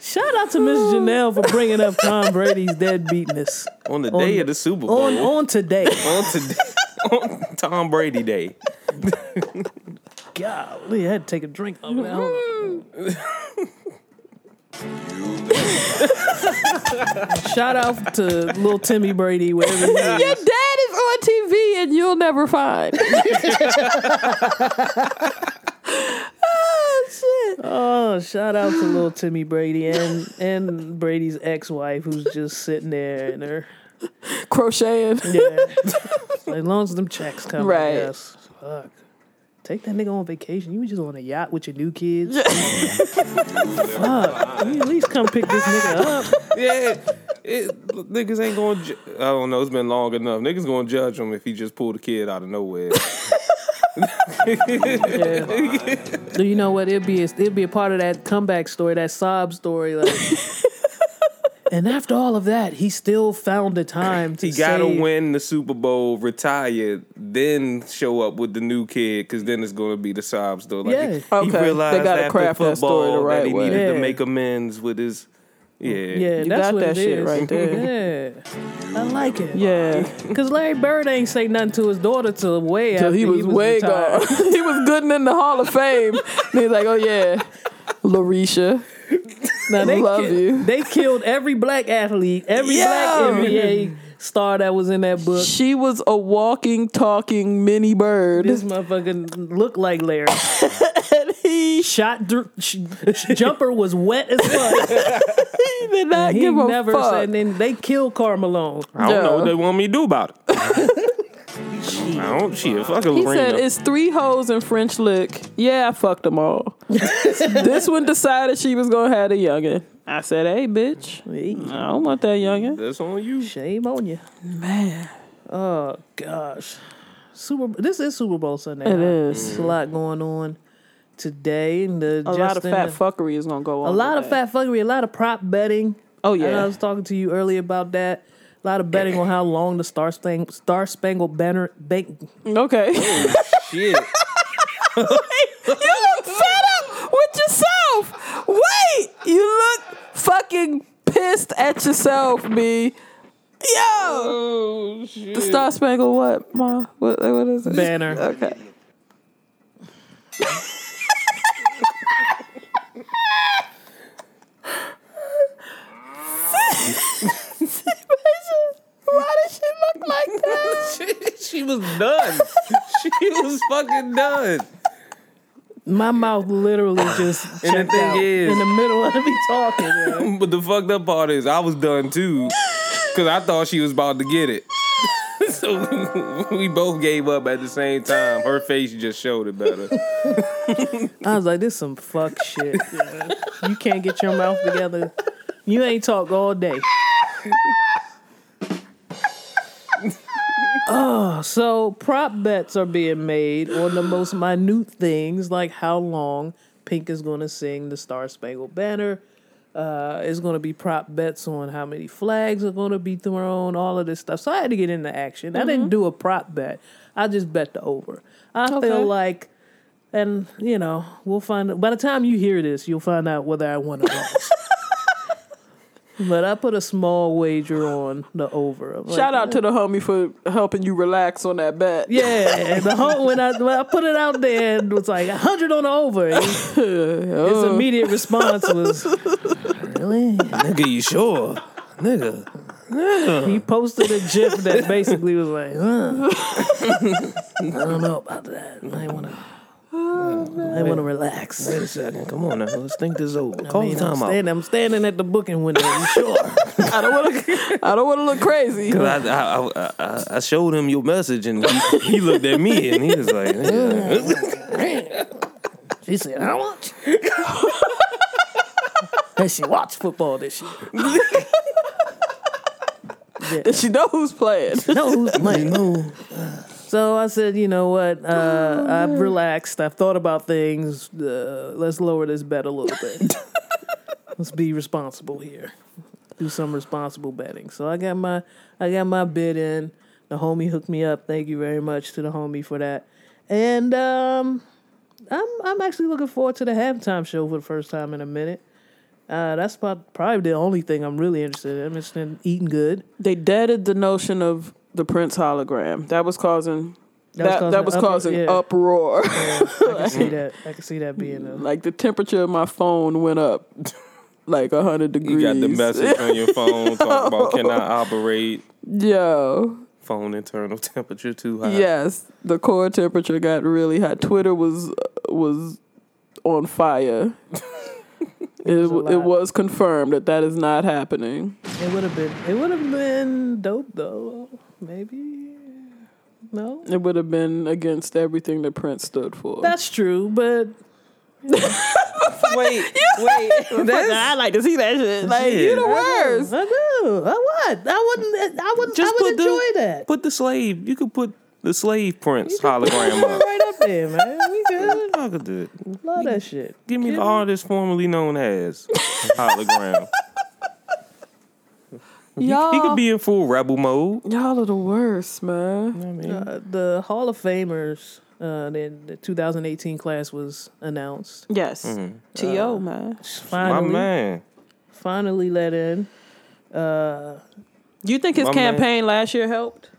Shout out to Miss oh. Janelle for bringing up Tom Brady's deadbeatness On the day of the Super Bowl. on on today. on today. on Tom Brady Day. Golly, I had to take a drink of that. Hold on. Shout out to little Timmy Brady, wherever he is. Your dad is on TV and you'll never find. oh shit! Oh, shout out to little Timmy Brady and and Brady's ex-wife who's just sitting there in her Crocheting. yeah. as long as them checks come, Right. I guess. Fuck. Take that nigga on vacation. You was just on a yacht with your new kids. Fuck. You at least come pick this nigga up. Yeah. It, niggas ain't gonna. I don't know. It's been long enough. Niggas gonna judge him if he just pulled a kid out of nowhere. Yeah. Do you know what? It'd be a, it'd be a part of that comeback story, that sob story. Like, and after all of that, he still found the time to He gotta save- win the Super Bowl, retire, then show up with the new kid, because then it's gonna be the sob story. Like, Yeah. he- Okay, He they realized gotta after craft that story the football right that he way. needed Yeah. to make amends with his. Yeah. Yeah, You that's got what that it shit is. right there. Yeah, I like it. Yeah, Cause Larry Bird ain't say nothing to his daughter till way till after he was, way retired. gone. he was good and in the Hall of Fame. and he's like, "Oh yeah, Larisha." Now they Love ki- you. They killed every black athlete, every Yo. black NBA star that was in that book. She was a walking, talking mini bird. This motherfucker looked like Larry. and he, Shot dr- sh- jumper was wet as fuck. he did not he give a never fuck. said. And then they killed Carmelo. I don't know what they want me to do about it. I don't shit. Fuck a He Lorena. said it's three hoes in French Lick. Yeah, I fucked them all. this one decided she was gonna have a youngin. I said, "Hey, bitch, Hey, I don't want that youngin." That's on you. shame on you. Man, Oh gosh, Super. This is Super Bowl Sunday. It huh? is. A lot going on today. And the a lot of fat fuckery is gonna go on. A lot of today. fat fuckery. A lot of prop betting. Oh And I yeah, was talking to you earlier about that. A lot of betting on how long the Star Spangled Star Spangled Banner. Bank, okay. Oh, Shit. you look fed up with yourself. Wait. You look fucking pissed at yourself, me. Yo, Oh shit. the Star Spangled what, ma? What, what is it? Banner. Okay. Why does she look like that? she, she was done. she was fucking done. My mouth literally just And the checked thing out is- in the middle of me talking. man. But the fucked up part is I was done too. Cause I thought she was about to get it. so we both gave up at the same time. Her face just showed it better. I was like, "This some fuck shit. man. You can't get your mouth together. You ain't talk all day." Oh, so prop bets are being made on the most minute things, like how long Pink is going to sing the Star Spangled Banner. Uh, it's going to be prop bets on how many flags are going to be thrown, all of this stuff. So I had to get into action. I didn't do a prop bet. I just bet the over. I Okay. feel like and you know, we'll find. By the time you hear this, you'll find out whether I won or lost. But I put a small wager on the over. Like, Shout out to the homie for helping you relax on that bet. yeah. The whole when I when I put it out there, it was like a hundred on the over. And his oh. immediate response was, "Really?" Nigga, you sure? Nigga. He posted a GIF that basically was like, huh. "I don't know about that. I want to." I want to relax. Wait a second. Come on now. Let's think this over. I Call mean, the I'm, time out. standing, I'm standing at the booking window. You sure? I don't want to. I don't want to look crazy. Cause I, I, I, I, showed him your message and he, he looked at me and he was like. She said, I don't watch. and she watched football this year. Did she know who's playing? No, who's playing? So I said, you know what? Uh, I've relaxed. I've thought about things. Uh, let's lower this bet a little bit. let's be responsible here. Do some responsible betting. So I got my I got my bid in. The homie hooked me up. Thank you very much to the homie for that. And um, I'm I'm actually looking forward to the halftime show for the first time in a minute. Uh, that's about, probably the only thing I'm really interested in. I'm interested in eating good. They deaded the notion of the Prince hologram. That was causing. That was That, that was causing causing uproar, yeah. uproar. I can see that. I can see that being a. like the temperature of my phone went up like a hundred degrees. you got the message on your phone talking about cannot operate. Yo, Phone internal temperature too high. yes, the core temperature got really hot. Twitter was was on fire. It, was it was confirmed that that is not happening. It would have been. It would have been dope though. Maybe. No. It would have been against everything that Prince stood for. That's true, but Wait, wait. Oh I like to see that shit. Like you the worst. I do. I would. I wouldn't. I would. Just I would put the- enjoy that. Put the slave. You could put the slave prince hologram Put up. right up there, man. We good. I could do it. Love that shit. Give me Give the artist formerly known as hologram. Y'all, He could be in full rebel mode. y'all are the worst, man. I mean, Uh, the Hall of Famers. Uh, the, the 2018 class was announced. Yes, To man. my Finally, man. finally let in. Uh, Do you think his My man. campaign last year helped?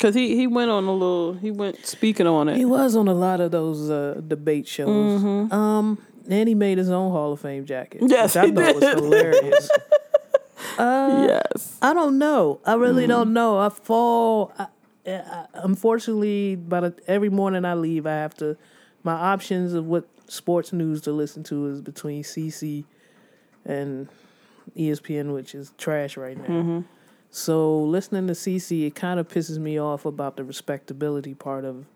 Cause he he went on a little he went speaking on it. He was on a lot of those uh, debate shows. Um, and he made his own Hall of Fame jacket. Yes, which I he thought was did. hilarious. yes. Uh, I don't know. I really mm-hmm. don't know. I fall. I, I, unfortunately, by the, every morning I leave, I have to. My options of what sports news to listen to is between CC and ESPN, which is trash right now. Mm-hmm. So listening to CC, it kind of pisses me off about the respectability part of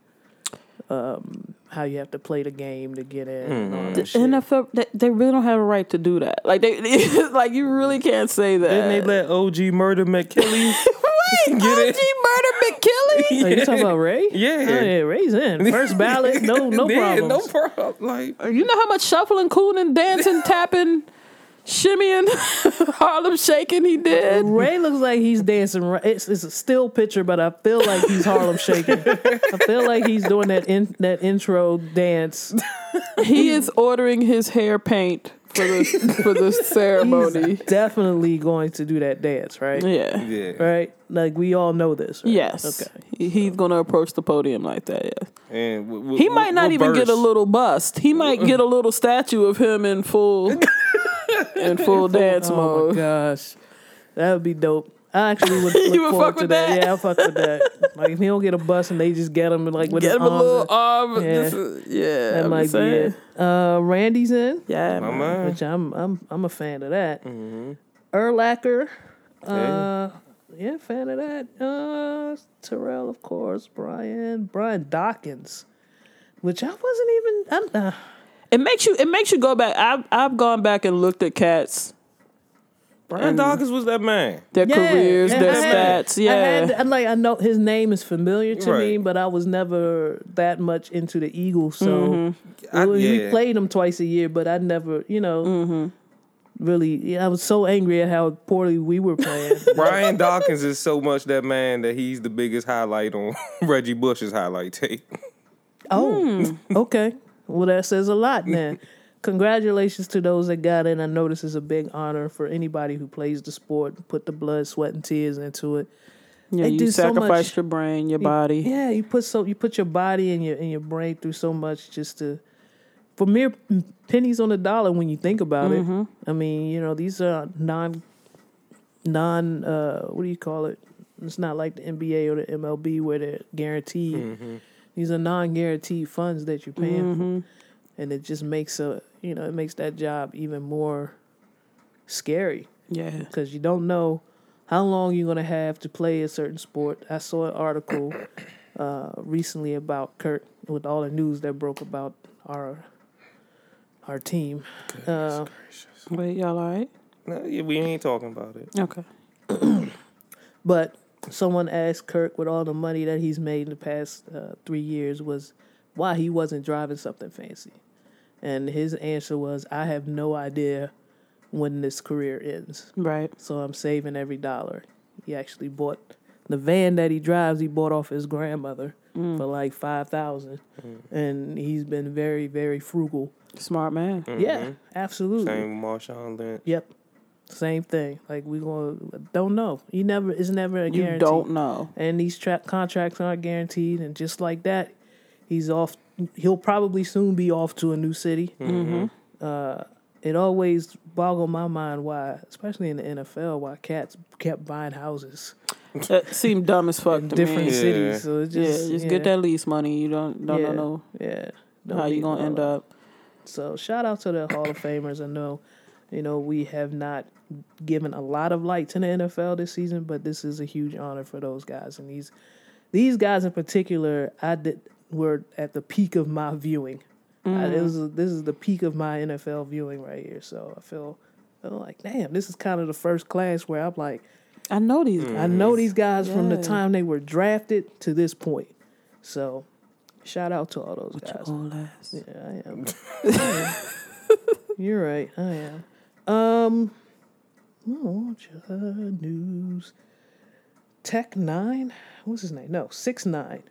um, how you have to play the game to get in. and all mm-hmm. that shit. NFL they, they really don't have a right to do that. Like they like you really can't say that. Didn't they let OG murder McKilly get OG it? murder McKilly. Oh, you talking about Ray? Yeah. Oh, yeah, Ray's in. First ballot, no no Yeah, problems. No problem. Like You know how much shuffling, cooning, dancing, tapping shimmying, Harlem shaking. He did. Ray looks like he's dancing. It's, it's a still picture, but I feel like he's Harlem shaking. I feel like he's doing that in, that intro dance. He is ordering his hair paint for this for this ceremony. He's definitely going to do that dance, right? Yeah. Yeah. Right? Like we all know this. Right? Yes. Okay. He- He's gonna approach the podium like that. Yeah. And w- w- He w- might not what even get a little bust. He might get a little statue of him in full in full dance Oh mode. my gosh, that would be dope. I actually would look You would forward fuck to with that. that? Yeah, I'll fuck with that. Like if he don't get a bus and they just get him like with Get his him a little arm. Yeah. This is- yeah. that I'm might just be it. Uh, Randy's in, Yeah. My man. man. which I'm I'm I'm a fan of that. Urlacher, uh, yeah, fan of that. Uh, Terrell, of course. Brian, Brian Dawkins, which I wasn't even. I'm, uh, It makes you. It makes you go back. I've I've gone back and looked at cats, Brian Dawkins was that man. their Yeah, careers, yeah, their I had- stats. Yeah. I had, I'm like I know his name is familiar to me, Right. but I was never that much into the Eagles. So Mm-hmm. I- we, we yeah. played them twice a year, but I never, you know, Mm-hmm. really. Yeah, I was so angry at how poorly we were playing. Brian Dawkins is so much that man that he's the biggest highlight on Reggie Bush's highlight tape. oh, Hmm. okay. Well, that says a lot, then. Congratulations to those that got in. I know this is a big honor for anybody who plays the sport, put the blood, sweat, and tears into it. yeah, they you do so sacrifice your brain, your body. Yeah, you put so you put your body and your and your brain through so much just to for mere pennies on the dollar when you think about Mm-hmm. it. I mean, you know, these are non non uh what do you call it? It's not like the NBA or the MLB where they're guaranteed. These are non-guaranteed funds that you're paying Mm-hmm. for. And it just makes a you know, it makes that job even more scary Yeah. because you don't know how long you're going to have to play a certain sport. I saw an article uh, recently about Kirk with all the news that broke about our our team. Uh, Wait, y'all all right? No, we ain't talking about it. Okay. but someone asked Kirk with all the money that he's made in the past uh, three years was why he wasn't driving something fancy, and his answer was, "I have no idea when this career ends." Right. So I'm saving every dollar. He actually bought the van that he drives. He bought off his grandmother mm. for like five thousand, mm-hmm. and he's been very, very frugal. Smart man. Mm-hmm. Yeah, absolutely. Same with Marshawn Lynch. Yep, same thing. Like we gonna don't know. He never. It's never a You don't know. And these tra- contracts aren't guaranteed. And just like that, he's off. He'll probably soon be off to a new city. Uh, it always boggled my mind why, especially in the NFL, why cats kept buying houses That seemed dumb as fuck to different me. Yeah. cities. So it Yeah, just just yeah, get that lease money. You don't don't yeah, know Yeah, Don't how you gonna end that. up. So shout out to the Hall of Famers. I know, you know, we have not given a lot of light to the NFL this season, but this is a huge honor for those guys. And these these guys in particular, I did were at the peak of my viewing. I, it was this is the peak of my NFL viewing right here. So I feel, I feel like, damn, this is kind of the first class where I'm like, I know these guys. I know these guys from the time they were drafted to this point. So shout out to all those guys. Old ass. Yeah, I am. You're right. I am. Um, oh, just news. Tech Nine. What's his name? No, Six Nine.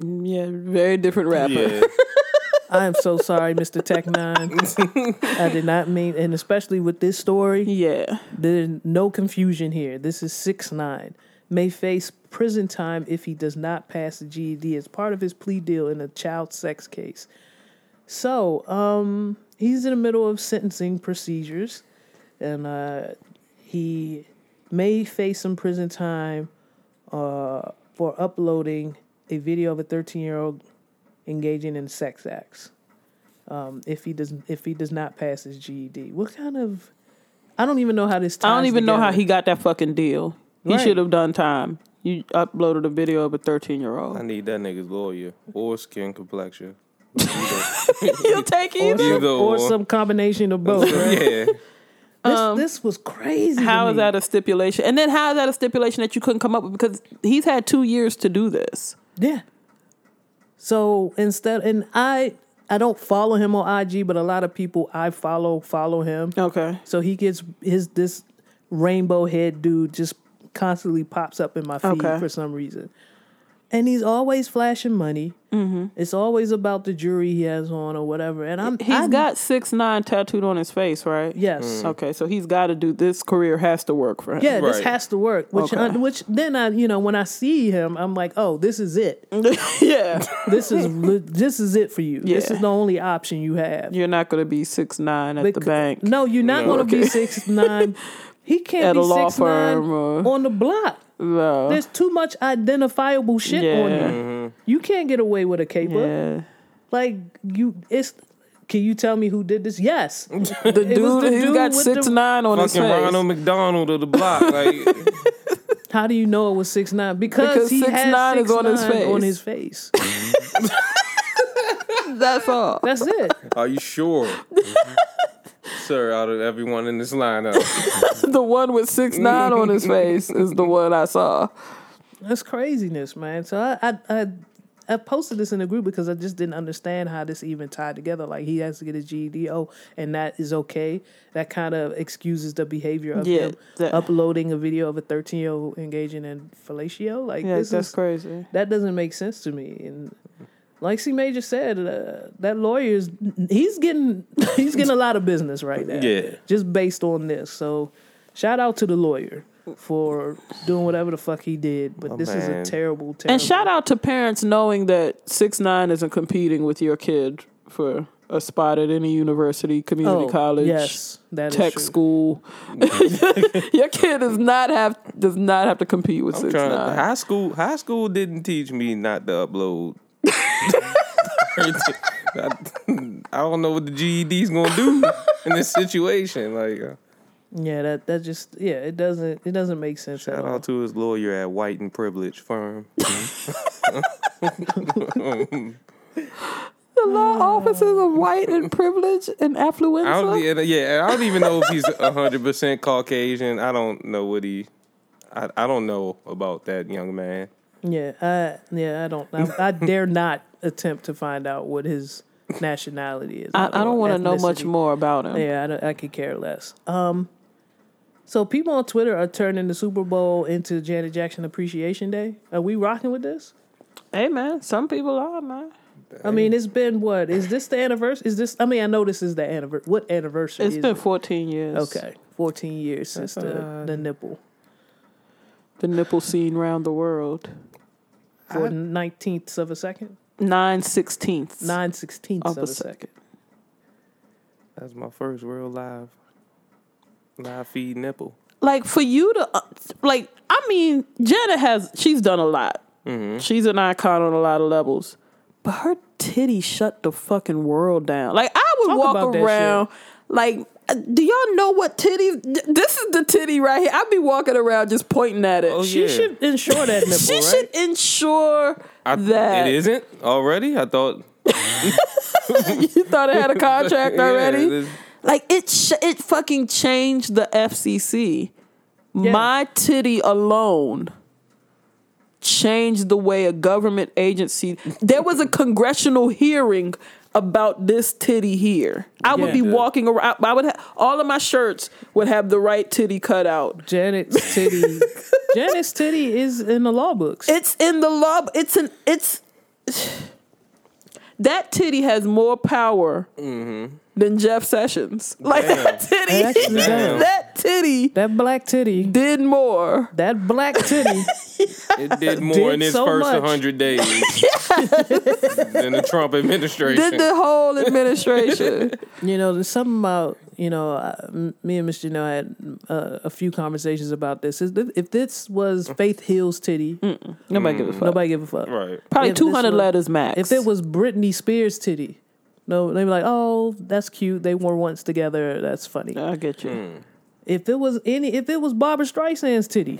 Yeah, very different rapper. Yeah. I am so sorry, Mr. Tech Nine. I did not mean, and especially with this story, Yeah. there's no confusion here. This is Six Nine. May face prison time if he does not pass the GED as part of his plea deal in a child sex case. So, um, he's in the middle of sentencing procedures, and uh, he may face some prison time uh, for uploading a video of a 13 year old engaging in sex acts. Um, if he does, if he does not pass his GED, what kind of? I don't even know how this. I don't ties even know how he got that fucking deal. He Right. should have done time. You uploaded a video of a 13 year old. I need that nigga's lawyer or skin complexion. He'll take or, either. some, Either or or. some combination of both. Right? yeah. This, um, this was crazy. How is that a stipulation? And then how is that a stipulation that you couldn't come up with? Because he's had two years to do this. Yeah. So instead, and I, I don't follow him on IG, but a lot of people I follow follow him. Okay. So he gets his this rainbow head dude just constantly pops up in my feed Okay. for some reason. And he's always flashing money. Mm-hmm. It's always about the jewelry he has on or whatever. And I'm He's I- got six nine tattooed on his face, right? yes. Okay, so he's got to do this. Career has to work for him. Yeah, this Right. has to work. Which, Okay. I, which then I, you know, when I see him, I'm like, oh, this is it. yeah. This is this is it for you. This is the only option you have. You're not going to be six nine at the bank. No, you're not No. going to be six nine. He can't At be a law six nine firm or- on the block. No. There's too much identifiable shit on Yeah. you. Mm-hmm. You can't get away with a caper. yeah. Like you, it's. Can you tell me who did this? Yes, The dude, the he's dude got six the- nine on his Fucking face. Ronald McDonald of the block. Like, How do you know it was six nine? Because, Because he 6ix9ine has is on his 6ix9ine face. On his face. Mm-hmm. That's all. That's it. are you sure? Mm-hmm. Sir, out of everyone in this lineup. the one with six nine on his face is the one I saw. That's craziness, man. So I, I, I, I posted this in the group because I just didn't understand how this even tied together. Like he has to get his GED, oh, and that is okay. That kind of excuses the behavior of Yeah, him that- uploading a video of a thirteen year old engaging in fellatio. Like Yeah, this that's is crazy. that doesn't make sense to me. And like C Major said, uh, that lawyer's he's getting he's getting a lot of business right now. Yeah. just based on this. So shout out to the lawyer for doing whatever the fuck he did. But Oh, this is a terrible, terrible. And shout out to parents knowing that six nine isn't competing with your kid for a spot at any university, community Oh, college, yes, that is tech true. school. your kid does not have does not have to compete with I'm six trying, nine. high school high school didn't teach me not to upload. I, I don't know what the GED's gonna do in this situation. Like, uh, Yeah, that that just yeah, it doesn't it doesn't make sense at shout all. out to his lawyer at White and Privilege Firm. The law offices of white and privilege and I don't, affluenza. yeah, yeah, I don't even know if he's hundred percent Caucasian. I don't know what he. I, I don't know about that young man. Yeah, I yeah, I don't. I, I dare not attempt to find out what his nationality is. I, I don't want to know much more about him. Yeah, I, don't- I could care less. Um, so people on Twitter are turning the Super Bowl into Janet Jackson Appreciation Day. Are we rocking with this? Hey man, some people are man. I mean, it's been what? Is this the anniversary? Is this? I mean, I know this is the anniversary. What anniversary? It's been it? 14 years. okay, fourteen years since the the nipple The nipple scene round the world. For nineteenths of a second, Nine sixteenths nine sixteenths of of a a second. second. That's my first real live live feed nipple. Like for you to, uh, like, I mean, Jenna has, she's done a lot. Mm-hmm. She's an icon on a lot of levels. But her titty shut the fucking world down. Like, I would Talk walk around, like, do y'all know what titty? This is the titty right here. I'd be walking around just pointing at it. Oh, She yeah. should insure that nipple, she right? should ensure I, that. it isn't already. I thought You thought it had a contract Yeah, already? it is. Like it, sh- it fucking changed the FCC. Yeah. My titty alone changed the way a government agency. There was a congressional hearing about this titty here. I would be walking around. I would have all of my shirts would have the right titty cut out. Janet's titty. Janet's titty is in the law books. It's in the law. It's an. It's that titty has more power mm-hmm. Than Jeff Sessions. Like that titty. It that titty that black titty. did more. That black titty. It did more Did in its so first much. 100 days than the Trump administration. Did the whole administration. You know, there's something about you know, uh, me and Miss Janelle had uh, a few conversations about this. Is th- If this was Faith Hill's titty, Nobody gives a fuck. nobody give a fuck. right. Probably If this 200 was- letters max. If it was Britney Spears' titty, no, they'd be like, "Oh, that's cute. They were once together. That's funny." I get you. Hmm. If it was any, if it was Barbra Streisand's titty,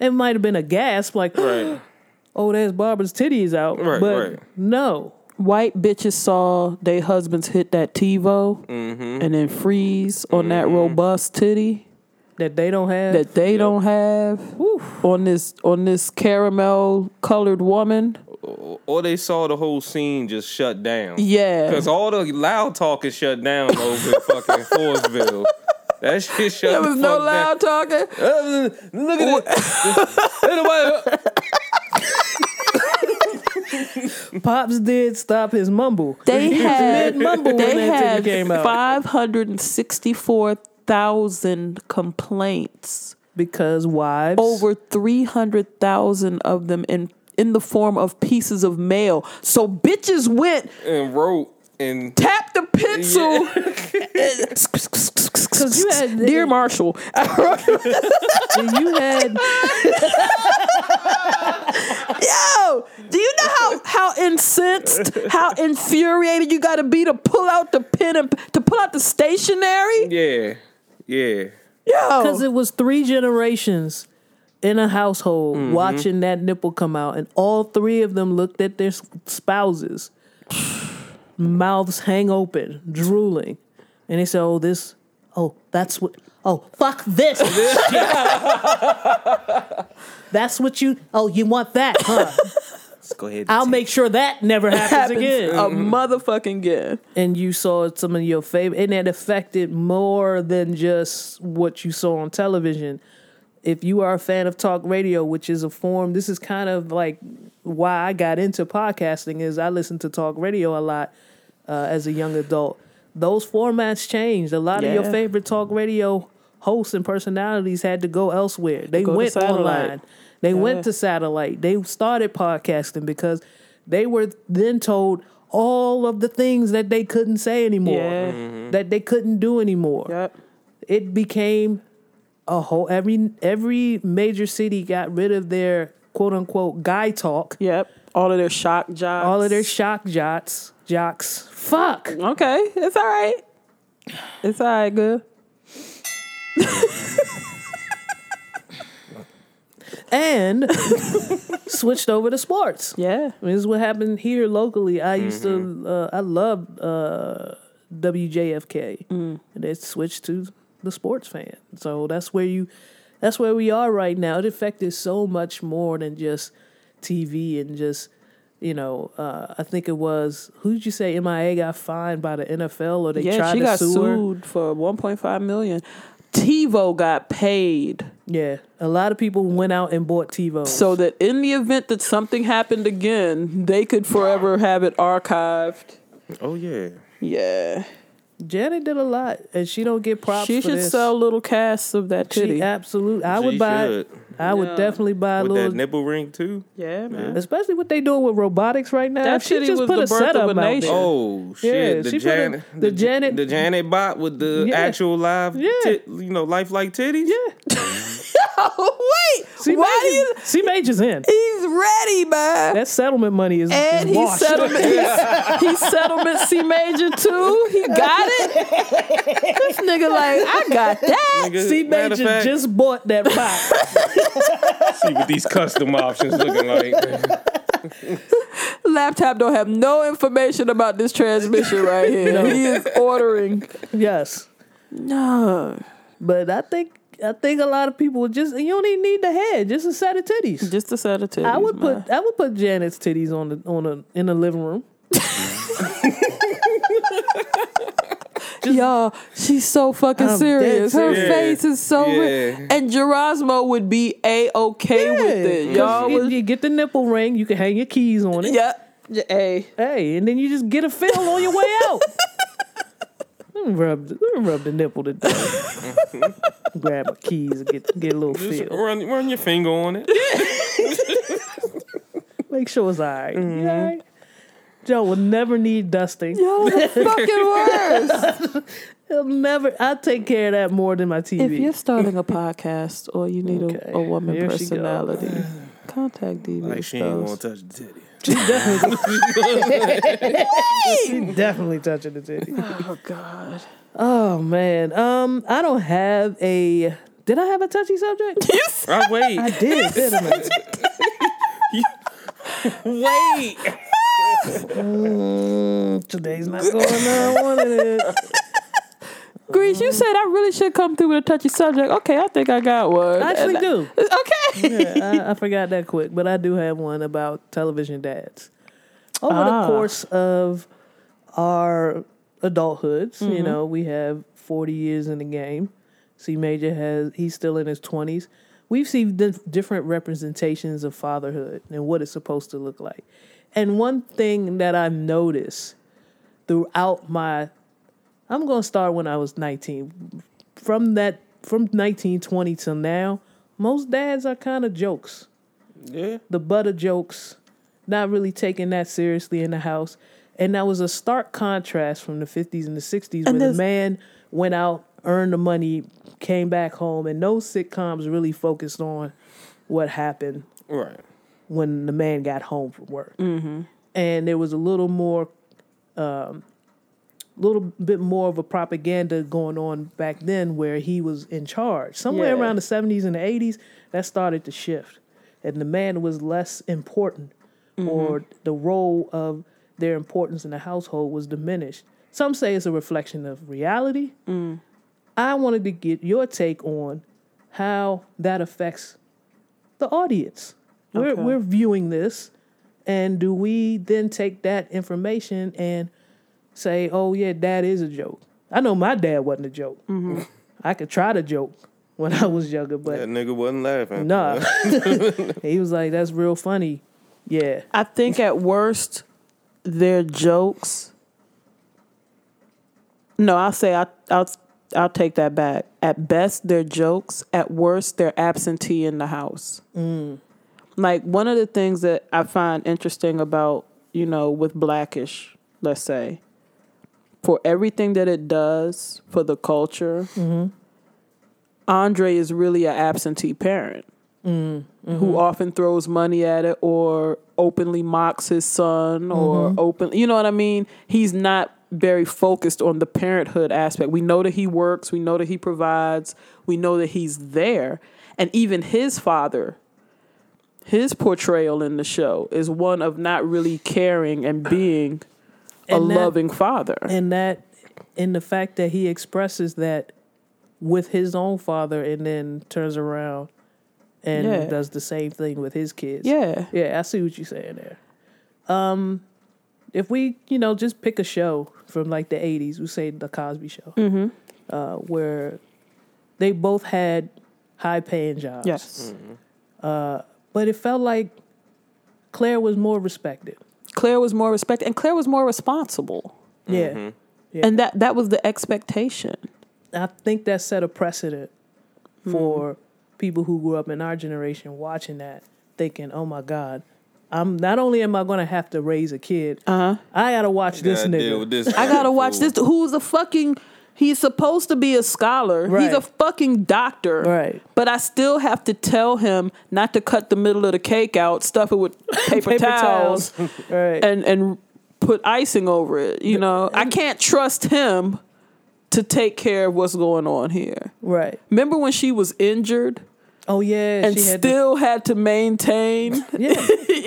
it might have been a gasp, like, Right. "Oh, there's Barbara's titties out." Right, but right. no, White bitches saw their husbands hit that TiVo Mm-hmm. and then freeze on that robust titty that they don't have. that they don't have on this on this caramel colored woman. Or they saw the whole scene just shut down. Yeah. Because all the loud talking shut down over in fucking Forestville. That shit shut down. There the was no fuck loud talking. down. Uh, Look at it. Ain't nobody- Pops did stop his mumble. They He was had mid-mumble when they that ticket had came out. five hundred and sixty four thousand complaints. because wives Over three hundred thousand of them in in the form of pieces of mail. So bitches went and wrote and tapped the pencil. because you had Dear Marshall, you had Yo, do you know how how incensed, how infuriated you got to be to pull out the pen and to pull out the stationery? yeah, yeah. because it was three generations in a household Mm-hmm. watching that nipple come out, and all three of them looked at their spouses, mouths hang open, drooling, and they said, "Oh, this, oh, that's what." Oh, fuck this. That's what you, oh, you want that, huh? Let's go ahead. I'll make sure that never happens, happens again. a motherfucking again. and you saw some of your favorite, and it affected more than just what you saw on television. If you are a fan of talk radio, which is a form, this is kind of like why I got into podcasting. Is I listened to talk radio a lot uh, as a young adult. Those formats changed. A lot of your favorite talk radio hosts and personalities had to go elsewhere. They go went online. They Yeah. went to satellite. They started podcasting because they were then told all of the things that they couldn't say anymore, Yeah. that they couldn't do anymore. Yep. It became a whole every every major city got rid of their quote unquote guy talk, Yep. All of their shock jobs. all of their shock jots, jocks. Fuck. Okay, it's all right. It's all right, good. And switched over to sports. Yeah. I mean, this is what happened here locally. I used to, uh, I loved uh, WJFK, and they switched to the sports fan. So that's where you, that's where we are right now. It affected so much more than just TV and just, you know, uh, I think it was who did you say MIA got fined by the NFL or they yeah, tried she to got sue her? sued for 1.5 million. TiVo got paid Yeah, a lot of people went out and bought TiVo. so that in the event that something happened again, they could forever have it archived. Oh yeah. Yeah. Janet did a lot, and she don't get props. She for should this. sell little casts of that She titty. absolutely. I She would buy. should. I would Yeah. definitely buy a With little. that nipple ring too. yeah, man. Especially what they doing with robotics right now. That If she shitty just was put the a birth of setup a out nation. there. Oh Yeah, shit! she the put a- Janet, the Janet- the Janet bot with the Yeah. actual live, Yeah. tit, you know, lifelike titties. Yeah, Oh, wait. C Why do you. Major's, C Major's in. He's ready, man. That settlement money is, and is he washed. settlement, he's, he settlement C major too. He got it. This nigga like, I got that. Nigga, C matter of Major fact, just bought that box. see what these custom options looking like. Laptop don't have no information about this transmission right here. He is ordering. yes, No, but I think I think a lot of people just you don't even need the head, just a set of titties. just a set of titties. I would man. put I would put Janet's titties on the on a in the living room. Y'all, she's so fucking I'm serious. Her serious. face is so Yeah. real. And Gerasmo would be a okay with it. Y'all you, would. you get the nipple ring, you can hang your keys on it. Yeah. Hey. Hey, and then you just get a feel on your way out. Let me rub the, let me rub the nipple today. Grab my keys and get get a little Just feel. run, run your finger on it. Make sure it's all right. You all mm-hmm. right? Joe will never need dusting. Y'all the fucking worst. He'll never. I take care of that more than my TV. If you're starting a podcast or you need Okay, a, a woman here personality, contact DV. Like she ain't gonna touch the titty. She definitely she definitely touching the titty. Oh God. Oh man. Um, I don't have a. Did I have a touchy subject? Oh wait, I did, didn't I? wait. Mm, today's not going how I wanted it. Grease, you said I really should come through with a touchy subject. Okay, I think I got one. I actually do. Okay. Yeah, I, I forgot that quick, but I do have one about television dads. over Ah. the course of our adulthoods, you Mm-hmm. know, we have 40 years in the game. C Major has, he's still in his 20s. We've seen di- different representations of fatherhood and what it's supposed to look like. And one thing that I've noticed throughout my, I'm going to start when I was 19. From that, from 1920 till now, most dads are kind of jokes Yeah. the butter jokes, not really taking that seriously in the house. And that was a stark contrast from the 50s and the 60s And where the man went out, earned the money, came back home, and no sitcoms really focused on what happened Right. When the man got home from work. Mm-hmm. And there was a little more, um, little bit more of a propaganda going on back then where he was in charge. Somewhere Yeah. around the 70s and the 80s, that started to shift. And the man was less important, or the role of their importance in the household was diminished. Some say it's a reflection of reality. I wanted to get your take on how that affects the audience. We're Okay. we're viewing this, and do we then take that information and say, "Oh yeah, dad is a joke"? I know my dad wasn't a joke. Mm-hmm. I could try to joke when I was younger, but That nigga wasn't laughing. nah. he was like, "That's real funny." Yeah, I think at worst, their jokes. No, I'll say I, I'll I'll take that back. At best, they're jokes. At worst, they're absentee in the house. Mm. Like one of the things that I find interesting about you know with Blackish, let's say, for everything that it does for the culture, mm-hmm. Andre is really an absentee parent mm-hmm. who often throws money at it or openly mocks his son or mm-hmm. open you know what I mean? He's not very focused on the parenthood aspect. We know that he works, we know that he provides, we know that he's there. And even his father, his portrayal in the show is one of not really caring and being a that- loving father. and that, in the fact that he expresses that with his own father, and then turns around and Yeah. does the same thing with his kids. yeah. Yeah, I see what you're saying there. Um, if we, you know, just pick a show from like the '80s, we say the Cosby Show, Mm-hmm. uh, where they both had high-paying jobs. Yes. But it felt like Claire was more respected. Claire was more respected and Claire was more responsible. Yeah, And that that was the expectation. I think that set a precedent for people who grew up in our generation watching that, thinking, "Oh my God." I'm not only am I going to have to raise a kid, Uh-huh. I gotta watch this Gotta nigga. deal with this I gotta watch this. Who's a fucking? He's supposed to be a scholar. He's a fucking doctor. Right. But I still have to tell him not to cut the middle of the cake out, stuff it with paper, Paper towels, towels. right. and and put icing over it. You know, I can't trust him to take care of what's going on here. right. Remember when she was injured Oh yeah, and she had to- still had to maintain? yeah,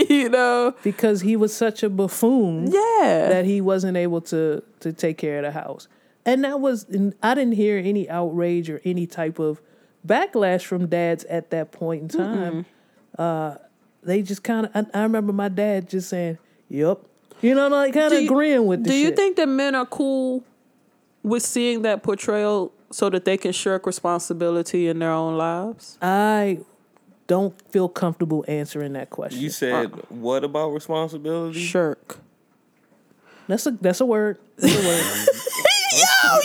you know, because he was such a buffoon yeah. that he wasn't able to to take care of the house, and that was and I didn't hear any outrage or any type of backlash from dads at that point in time. Uh, they just kind of I, I remember my dad just saying, "Yep," you know, like kind of agreeing with. The Do you shit. think that men are cool with seeing that portrayal so that they can shirk responsibility in their own lives? I don't feel comfortable answering that question. You said what about responsibility? Shirk. that's a that's a word. That's a word.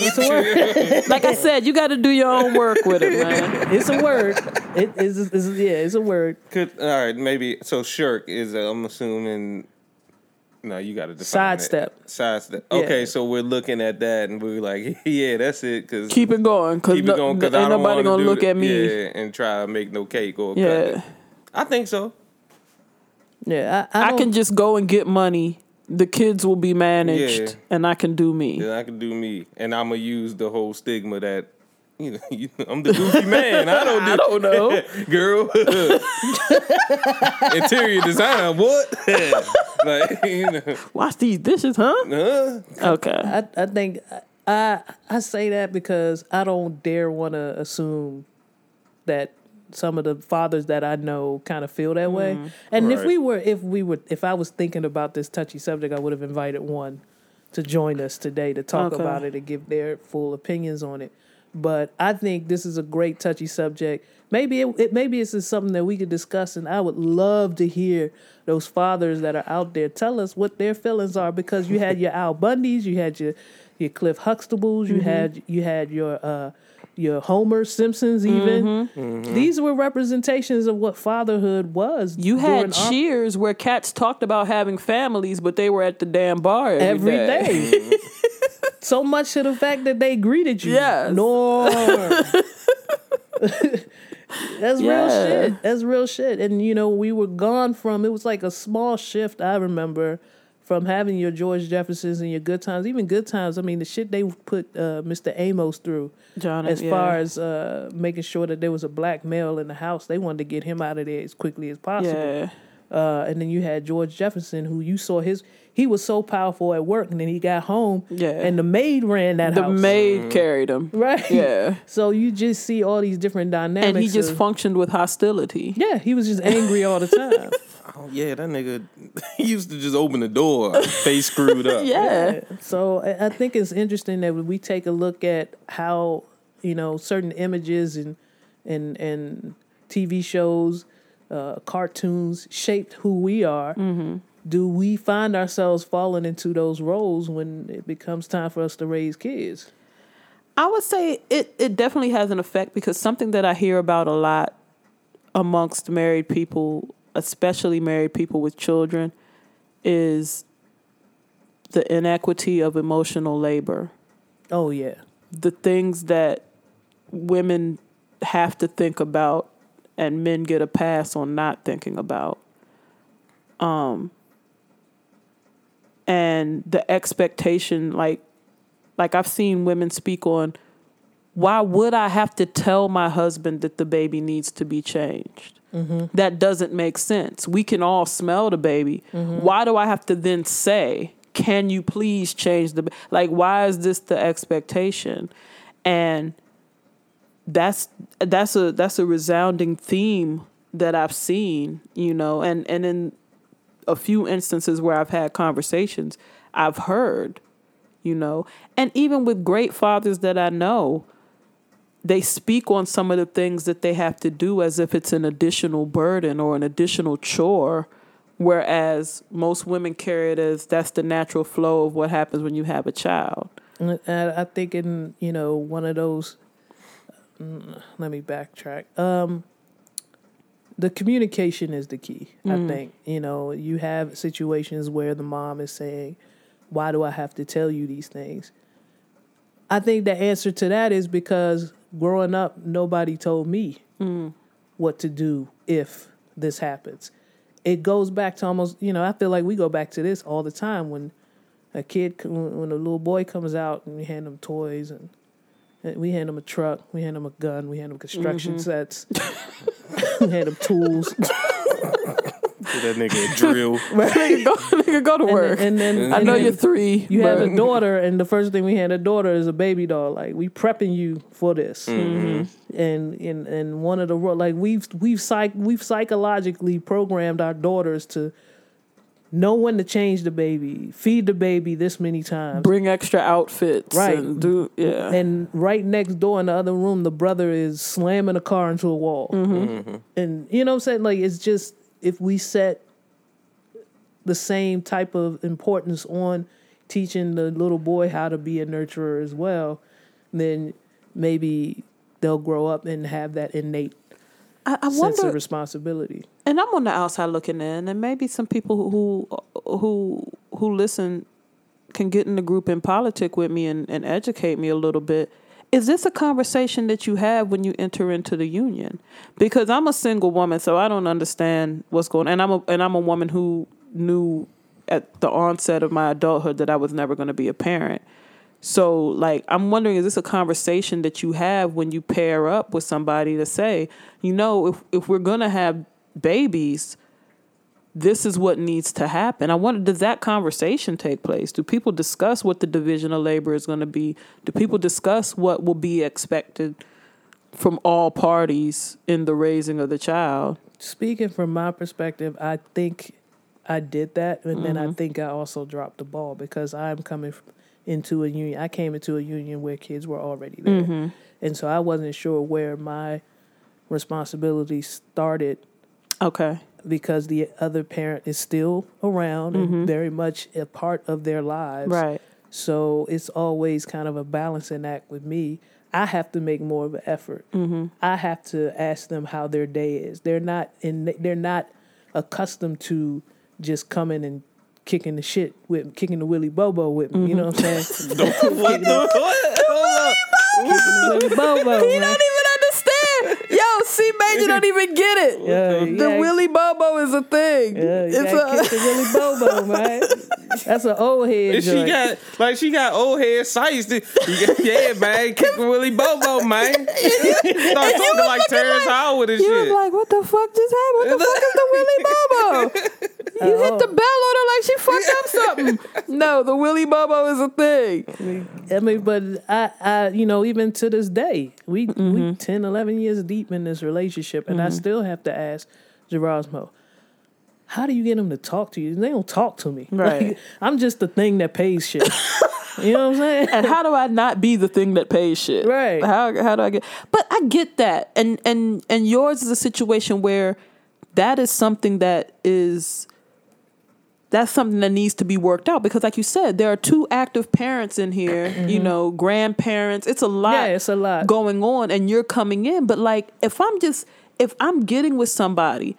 It's a word. Like I said, you got to do your own work with it, man. It's a word. It is. Yeah, it's a word. Could all right, maybe so shirk is uh, I'm assuming no, you got to define Sidestep. It. Sidestep. Yeah. Okay, so we're looking at that and we're like, yeah, that's it. Cause Keep it going, cause, keep no, it going. Cause ain't nobody gonna look the- at me. Yeah, and try to make no cake or cut Yeah, it. I think so. Yeah, I, I, I, can just go and get money. The kids will be managed, Yeah. and I can do me. Then I can do me, and I'm gonna use the whole stigma that. You know, you I'm the goofy man. I don't. Do, I don't know. girl. Interior design. What? like you know. Watch these dishes, huh? Huh? Okay. I, I think I I say that because I don't dare want to assume that some of the fathers that I know kind of feel that way. And if we were, if we were, if I was thinking about this touchy subject, I would have invited one to join us today to talk Okay. about it and give their full opinions on it. But I think this is a great touchy subject. Maybe it, it maybe it's just something that we could discuss, and I would love to hear those fathers that are out there tell us what their feelings are because you had your Al Bundys, you had your your Cliff Huxtables, Mm-hmm. you had you had your uh, your Homer Simpsons. Even Mm-hmm. these were representations of what fatherhood was. You had during our- cheers where cats talked about having families, but they were at the damn bar every day. day. so much to the fact that they greeted you. Yes. Norm. That's real shit. That's real shit. And you know, we were gone from it was like a small shift, I remember, from having your George Jeffersons and your good times, even good times. I mean, the shit they put uh, Mr. Amos through John, as yeah. far as uh, making sure that there was a black male in the house. They wanted to get him out of there as quickly as possible. yeah, Uh, and then you had George Jefferson, who you saw his he was so powerful at work, and then he got home, Yeah. and the maid ran that the house, maid carried him. right? Yeah, So you just see all these different dynamics, and he just of- functioned with hostility. yeah, he was just angry all the time. Oh yeah, that nigga he used to just open the door, face screwed up. Yeah, So I I think it's interesting that we take a look at how you know certain images and and and TV shows, uh, cartoons shaped who we are. Mm-hmm. Do we find ourselves falling into those roles when it becomes time for us to raise kids? I would say it, it definitely has an effect because something that I hear about a lot amongst married people, especially married people with children, is the inequity of emotional labor. Oh yeah, The things that women have to think about and men get a pass on not thinking about. Um and the expectation like like I've seen women speak on why would I have to tell my husband that the baby needs to be changed? Mm-hmm. That doesn't make sense. We can all smell the baby. Mm-hmm. Why do I have to then say, "Can you please change the like why is this the expectation?" And that's that's a that's a resounding theme that I've seen, you know, and and in a few instances where I've had conversations, I've heard, you know, and even with great fathers that I know, they speak on some of the things that they have to do as if it's an additional burden or an additional chore, whereas most women carry it as that's the natural flow of what happens when you have a child. And I think in you know one of those. mm, Let me backtrack. Um, the communication is the key. I mm. think you know you have situations where the mom is saying, "Why do I have to tell you these things?" I think the answer to that is because growing up, nobody told me mm. what to do if this happens. It goes back to almost, you know, I feel like we go back to this all the time when a kid, when a little boy comes out and we hand him toys and we hand him a truck, we hand him a gun, we hand him construction mm-hmm. sets, we hand him tools. Give that nigga a drill. nigga, go, nigga, go to work. And then, and then I know and you're three. You have a daughter, and the first thing we hand a daughter is a baby doll. Like we prepping you for this, mm-hmm. and and and one of the ro- like we've we've psych we've psychologically programmed our daughters to know when to change the baby, feed the baby this many times. bring extra outfits. Right. And do yeah. And right next door in the other room, the brother is slamming a car into a wall. Mm-hmm. Mm-hmm. And you know what I'm saying? Like, it's just if we set the same type of importance on teaching the little boy how to be a nurturer as well, then maybe they'll grow up and have that innate I, I sense wonder. of responsibility. and I'm on the outside looking in, and maybe some people who who who listen can get in the group and politic with me and, and educate me a little bit. Is this a conversation that you have when you enter into the union? Because I'm a single woman, so I don't understand what's going. And I'm a and I'm a woman who knew at the onset of my adulthood that I was never going to be a parent. So, like, I'm wondering, is this a conversation that you have when you pair up with somebody to say, you know, if if we're gonna have babies, this is what needs to happen. I wonder, does that conversation take place? Do people discuss what the division of labor is going to be? Do people discuss what will be expected from all parties in the raising of the child. Speaking from my perspective, I think I did that, and then Mm-hmm. I think I also dropped the ball because I'm coming f- into a union. I came into a union where kids were already there, Mm-hmm. and so I wasn't sure where my responsibility started Okay. because the other parent is still around and very much a part of their lives. Mm-hmm. Right. So it's always kind of a balancing act with me. I have to make more of an effort. Mm-hmm. I have to ask them how their day is. They're not in. They're not accustomed to just coming and kicking the shit with kicking the willy bobo with me. You know what I'm saying? what the what? Hold up. the willy bobo. He man. don't even understand. Yo, C major don't even get it. Yeah, the gotta- Willy Bobo is a thing. Yeah, you gotta a kick the willy bobo, man. That's an old head And she joint. got like she got old head to- Yeah, man, kick Willie Bobo, man. Start talking like Terrence Howard and You was like, what the fuck just happened? What the fuck is the Willy Bobo? You hit the bell on her like she fucked up something. No, the Willy Bobo is a thing. I mean, but I, I, you know, even to this day, we Mm-hmm. we 10, 11 years deep in this relationship, and I still have to ask Gerasmo, how do you get them to talk to you? They don't talk to me. Right. Like, I'm just the thing that pays shit. you know what I'm saying? And how do I not be the thing that pays shit? Right. How how do I get? But I get that, and and and yours is a situation where that is something that is that's something that needs to be worked out because like you said there are two active parents in here you know grandparents. It's a lot Mm-hmm. Yeah, it's a lot. going on and you're coming in. But like if i'm just if i'm getting with somebody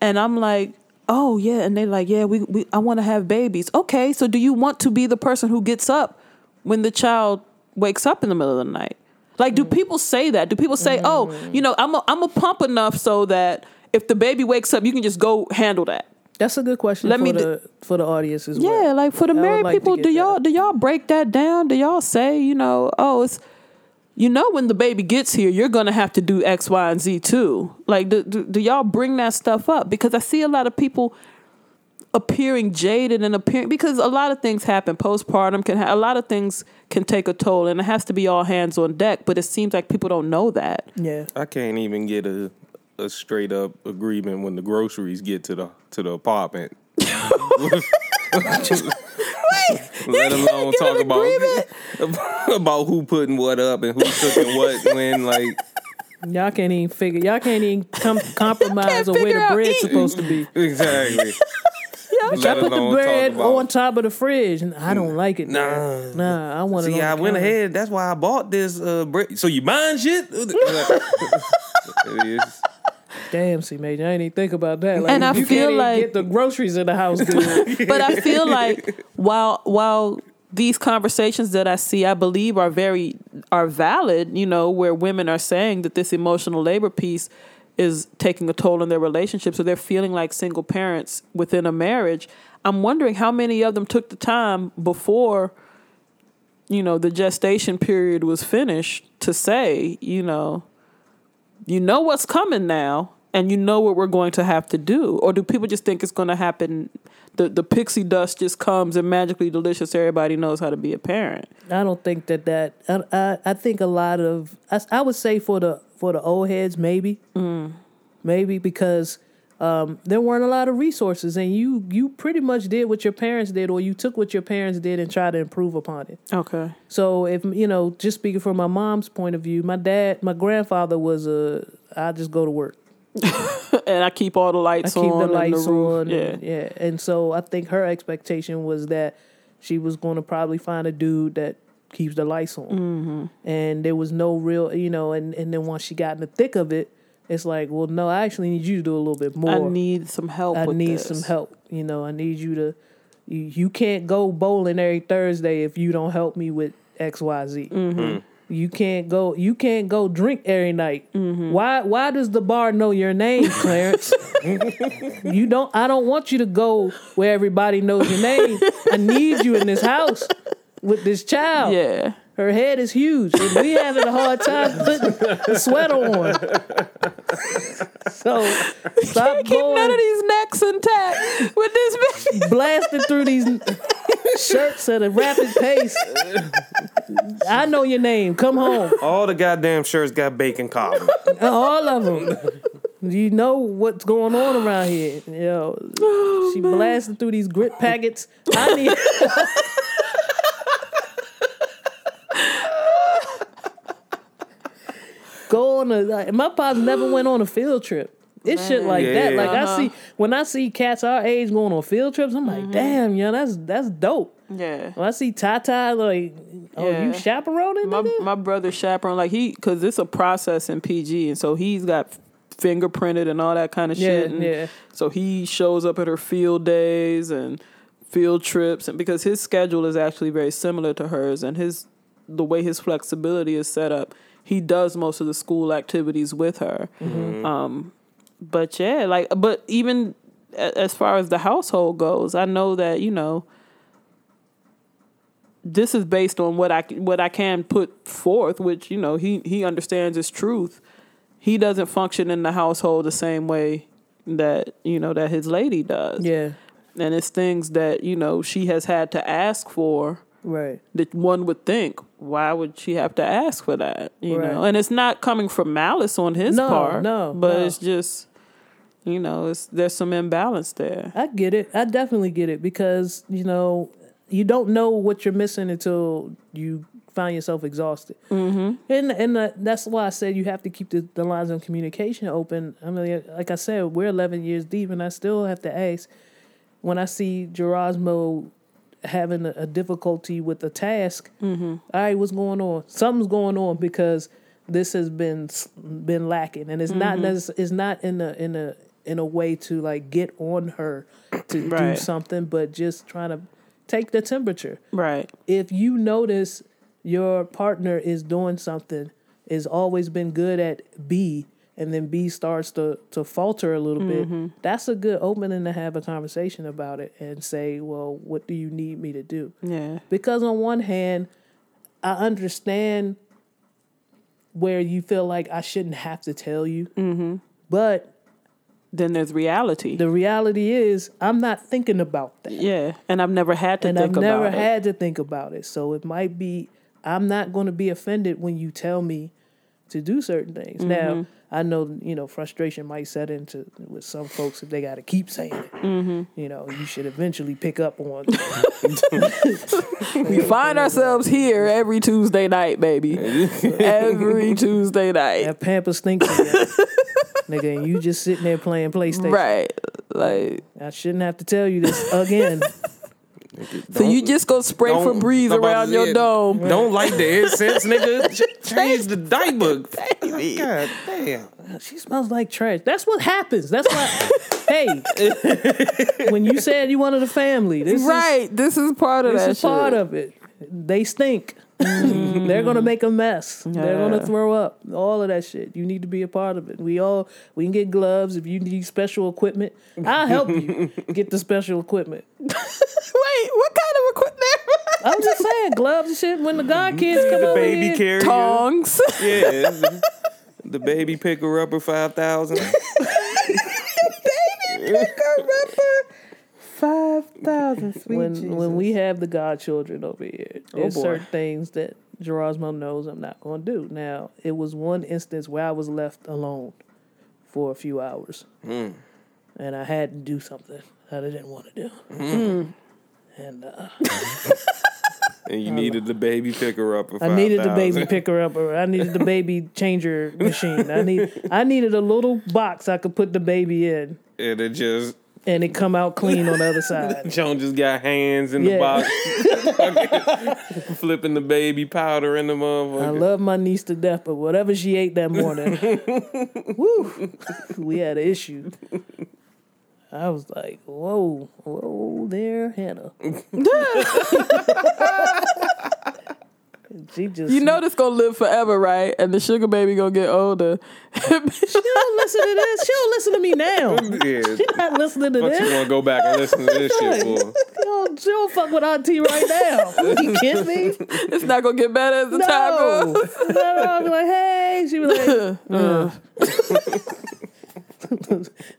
and i'm like oh yeah and they're like yeah we, we i want to have babies. Okay so do you want to be the person who gets up when the child wakes up in the middle of the night? Like do people say that? Do people say oh you know i'm a, I'm a pump enough so that if the baby wakes up you can just go handle that That's a good question Let for me the for the audience as yeah, well. Yeah, like for the married like people, do y'all do y'all break that down? Do y'all say, you know, oh, it's you know when the baby gets here, you're gonna have to do X, Y, and Z too. Like, do, do, do y'all bring that stuff up? Because I see a lot of people appearing jaded and appearing because a lot of things happen. Postpartum can ha- a lot of things can take a toll, and it has to be all hands on deck. But it seems like people don't know that. Yeah. I can't even get a a straight up agreement when the groceries get to the to the apartment. Wait, Let alone get talk about about who putting what up and who's cooking what when. Like Y'all can't even figure. Y'all can't even com- compromise Can't on where the out bread's eating. supposed to be. exactly. Bitch, I put the bread on top of the fridge, and I don't like it. Nah. nah, I want it. See, on I the went ahead. That's why I bought this uh, bread. So you buying shit? It is. Damn, see, major, I didn't even think about that. Like, And I you feel can't like- get the groceries in the house good. but I feel like while while these conversations that I see, I believe are very are valid. You know, where women are saying that this emotional labor piece is taking a toll on their relationship, so they're feeling like single parents within a marriage. I'm wondering how many of them took the time before, you know, the gestation period was finished to say, you know, you know what's coming now and you know what we're going to have to do or do people just think it's going to happen the the pixie dust just comes and magically delicious everybody knows how to be a parent I don't think that that. I, I, I think a lot of. I, I would say for the for the old heads, maybe, Mm. maybe because um, there weren't a lot of resources, and you you pretty much did what your parents did, or you took what your parents did and tried to improve upon it. okay So if you know, just speaking from my mom's point of view, my dad, my grandfather was a. I just go to work. and i keep all the I lights keep on the lights roof. on. yeah and- yeah. And so I think her expectation was that she was going to probably find a dude that keeps the lights on. Mm-hmm. And there was no real, you know, and, and then once she got in the thick of it, it's like, well, no, I actually need you to do a little bit more. i need some help I with need this. some help. You know, I need you to, you, you can't go bowling every Thursday if you don't help me with X, Y, Z. Mm-hmm. You can't go. You can't go drink every night. Mm-hmm. Why? Why does the bar know your name, Clarence? you don't. I don't want you to go where everybody knows your name. I need you in this house with this child. yeah Her head is huge. And we having a hard time putting the sweater on. So stop keep none going of these necks intact with this bitch blasting through these shirts at a rapid pace. I know your name. Come home. All the goddamn shirts got bacon collar. All of them. You know what's going on around here. Yo, oh, she blasting through these grit packets. I need. Go on a. Like, my pops never went on a field trip. It's shit like that. Yeah. Like I see when I see cats our age going on field trips, I'm like, mm-hmm. damn, yo, that's that's dope. Yeah. When I see Tata, like, oh, Yeah. you chaperoning? my nigga? my brother chaperone like he because it's a process in PG and so he's got fingerprinted and all that kind of shit. And yeah. So he shows up at her field days and field trips and because his schedule is actually very similar to hers and his the way his flexibility is set up, he does most of the school activities with her. Um, but yeah, like but even as far as the household goes, I know that you know this is based on what I what I can put forth, which you know he he understands is truth. He doesn't function in the household the same way that you know that his lady does, yeah, and it's things that you know she has had to ask for right. that one would think why would she have to ask for that you know and it's not coming from malice on his No, part no, but no. it's just you know it's there's some imbalance there I get it. I definitely get it because you know you don't know what you're missing until you find yourself exhausted. Mm-hmm. And and uh, that's why I said you have to keep the, the lines of communication open. I mean, like I said, we're 11 years deep, and I still have to ask when I see Gerasmo having a, difficulty with a task. All right, what's going on? Something's going on because this has been been lacking, and it's not mm-hmm. it's not in a in a in a way to like get on her to do something, but just trying to take the temperature. right If you notice your partner is doing something, is always been good at B, and then B starts to to falter a little bit, that's a good opening to have a conversation about it and say, well, what do you need me to do? yeah Because on one hand, I understand where you feel like I shouldn't have to tell you, mm-hmm. but then there's reality the reality is I'm not thinking about that. yeah and i've never had to and think I've never about it had to think about it. So it might be I'm not going to be offended when you tell me to do certain things. Mm-hmm. Now I know you know frustration might set into with some folks if they got to keep saying it. Mm-hmm. You know, you should eventually pick up on. we find ourselves here every tuesday night baby every tuesday night that pamper stinks. Nigga, and you just sitting there playing PlayStation. right like I shouldn't have to tell you this again. so you just go spray Don't- Febreze around your say, dome Don't light the incense, nigga. Change the diaper. God damn. She smells like trash. That's what happens. That's why. hey, when you said you wanted a family, this is right this is part of This that is part shit. of it. They stink. They're gonna make a mess. They're gonna throw up. All of that shit. You need to be a part of it. We all we can get gloves if you need special equipment. I'll help you get the special equipment. Wait, what kind of equipment? I'm just saying gloves and shit. When the god kids come The over baby here, carrier. Tongs. Yeah. The, the baby picker upper 5,000. Five thousand sweet when when we have the godchildren over here, there's boy. certain things that Gerasmo knows I'm not going to do. Now, it was one instance where I was left alone for a few hours, and I had to do something that I didn't want to do. And uh, And you needed the baby picker up. I needed the baby picker up, or I needed the baby changer machine. I need I needed a little box I could put the baby in, And it just, and it come out clean on the other side. Joan just got hands in Yeah. the box. Flipping the baby powder in the mother. I love my niece to death, but whatever she ate that morning, woo, we had an issue. I was like, whoa, whoa there, Hannah. She just You know this gonna live forever, right? And the sugar baby gonna get older. she don't listen to this. She don't listen to me now. yeah. She not listening to this. What you this. want to go back and listen to this shit for? She don't, she don't fuck with Auntie right now. You kidding me? it's not gonna get better as the time No. goes. no. I'll be like, hey. She be like, uh.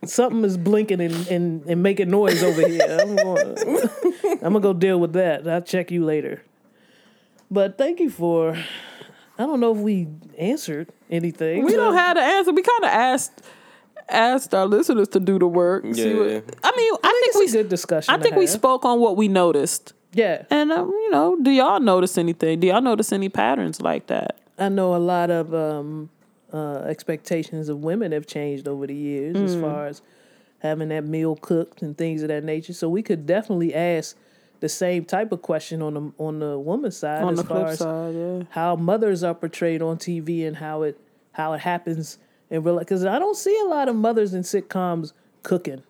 something is blinking and, and, and making noise over here. I'm going, I'm gonna go deal with that. I'll check you later. But thank you for. I don't know if we answered anything. We but- don't have the answer. We kind of asked asked our listeners to do the work. see Yeah. what- I mean, I, I think think it's we a good discussion. I to think we spoke on what we noticed. Yeah, And um, you know, do y'all notice anything? Do y'all notice any patterns like that? I know a lot of um, uh, expectations of women have changed over the years Mm. as far as having that meal cooked and things of that nature. So we could definitely ask the same type of question on the on the woman's side on as far as side, yeah. how mothers are portrayed on TV and how it how it happens in real life. Because I don't see a lot of mothers in sitcoms cooking.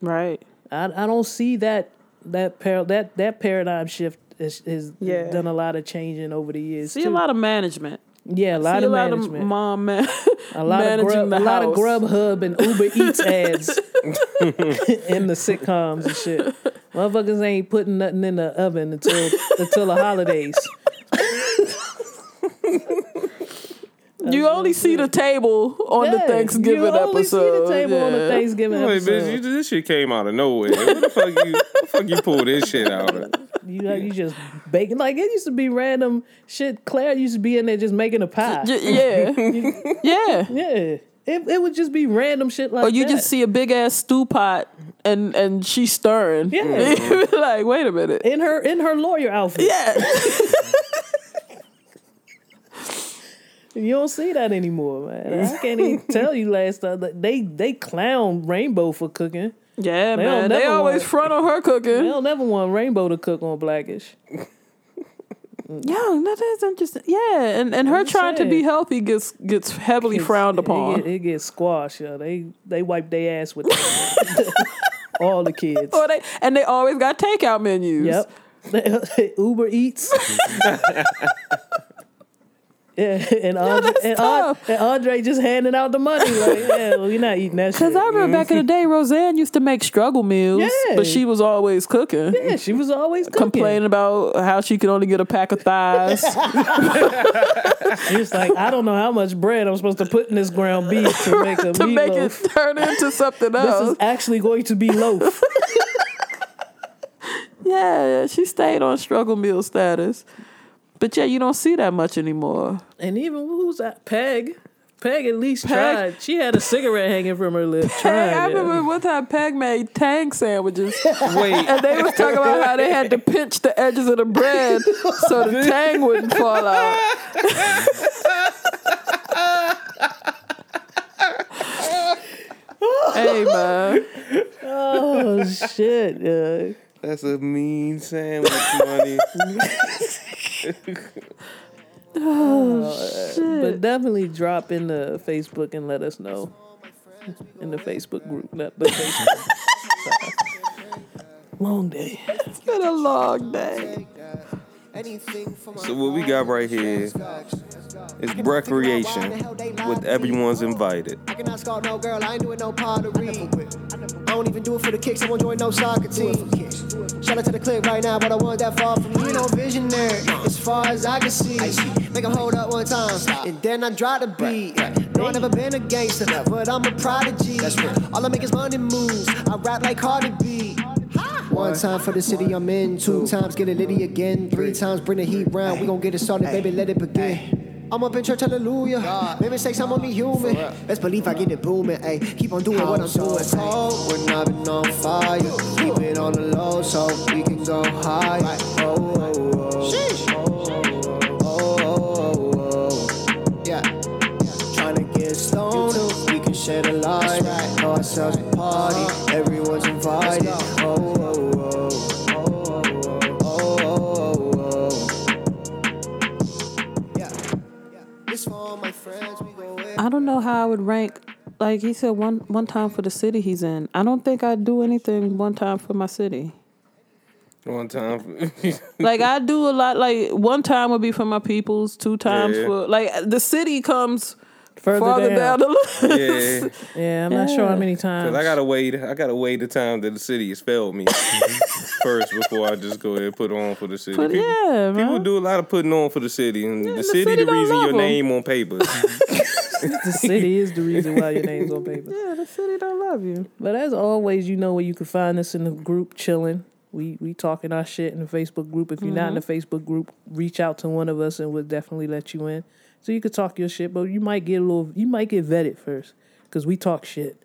Right. I I don't see that that par- that that paradigm shift has, has Yeah. done a lot of changing over the years. See a lot of management. yeah, a lot See of a lot management. of mom man. a lot of grub, a lot of. Grubhub and Uber Eats ads in the sitcoms and shit. Motherfuckers ain't putting nothing in the oven until until the holidays. You only see the table on the Yeah, Thanksgiving you only episode. see the table on the. Thanksgiving Wait, episode. bitch, you, this shit came out of nowhere. What the fuck you, what the fuck you pull this shit out of? You know, you just baking like it used to be random shit. Claire used to be in there just making a pie. J- yeah, yeah. Yeah, it it would just be random shit like Or you that. just see a big ass stew pot and and she's stirring. Yeah. Like, wait a minute. in her in her lawyer outfit. Yeah, You don't see that anymore, man. I can't even tell you last time they they clown Rainbow for cooking. yeah, They man. They always want- front on her They cooking. don't never want Rainbow to cook on Blackish. Yeah, that is interesting. Yeah, and and her trying to be healthy gets gets heavily frowned upon. get, it gets squashed. Yeah, they they wipe their ass with all the kids. Or they and they always got takeout menus. Yep. Uh, Uber Eats. yeah, and Andre, and, An- and Andre just handing out the money. Like, yeah, well, you're not eating that shit. Cause I remember back in the day, Roseanne used to make struggle meals, Yeah. but she was always cooking. yeah, she was always cooking. Complaining about how she could only get a pack of thighs. She was like, I don't know how much bread I'm supposed to put in this ground beef to make a to make it turn into something else. This is actually going to be loaf. yeah, she stayed on struggle meal status. But yeah, you don't see that much anymore. and even who's that? Peg. Peg at least Peg? tried. She had a cigarette hanging from her lip. Hey, Trying, I yeah. remember one time Peg made tang sandwiches. Wait, And they was talking about how they had to pinch the edges of the bread so the tang wouldn't fall out. hey man, Oh shit! Yeah. That's a mean sandwich, money. Oh, but definitely drop in the Facebook and let us know in the Facebook group, not the Facebook. Long day. it's been a long day. So what we got right here is recreation with everyone's invited. I cannot scar no girl, I ain't doing no pottery. I don't even do it for the kicks, I won't join no soccer team. Shout out to the clip right now, but I want that far from me. No visionary, as far as I can see. Make 'em hold up one time, and then I drop the beat. No, I never been a gangster, but I'm a prodigy. All I make is money moves. I rap like Cardi B. One time for the city I'm in, two times get it litty again, three times bring the heat round. We gon' get it started, baby, let it begin. I'm up in church, hallelujah. Make mistakes, I'm only human. Best believe I get it booming, ayy. Keep on doing what I'm doing. Cold when I've been on fire. Keep it on the low so we can go higher. Oh, oh, oh. Oh, oh, oh, oh. Yeah. Tryna get stoned, we can share the light. Know ourselves a party, everyone's invited. Oh, oh, oh. Oh, I don't know how I would rank. Like he said, one one time for the city he's in. I don't think I'd do anything one time for my city. One time, Like I do a lot. Like one time would be for my peoples. Two times Yeah. for like the city comes Further, farther down. down, the list. yeah. Yeah, I'm not sure how many times. Cause I gotta wait. I gotta wait the time that the city has failed me first before I just go ahead and put on for the city. But people, yeah, people do a lot of putting on for the city, and the, the city, city the don't reason love your 'em. name on paper. the city is the reason why your name's on paper. Yeah, the city don't love you. But as always, you know where you can find us in the group chilling. We we talking our shit in the Facebook group. If you're not in the Facebook group, reach out to one of us and we'll definitely let you in. So you could talk your shit, but you might get a little. You might get vetted first because we talk shit.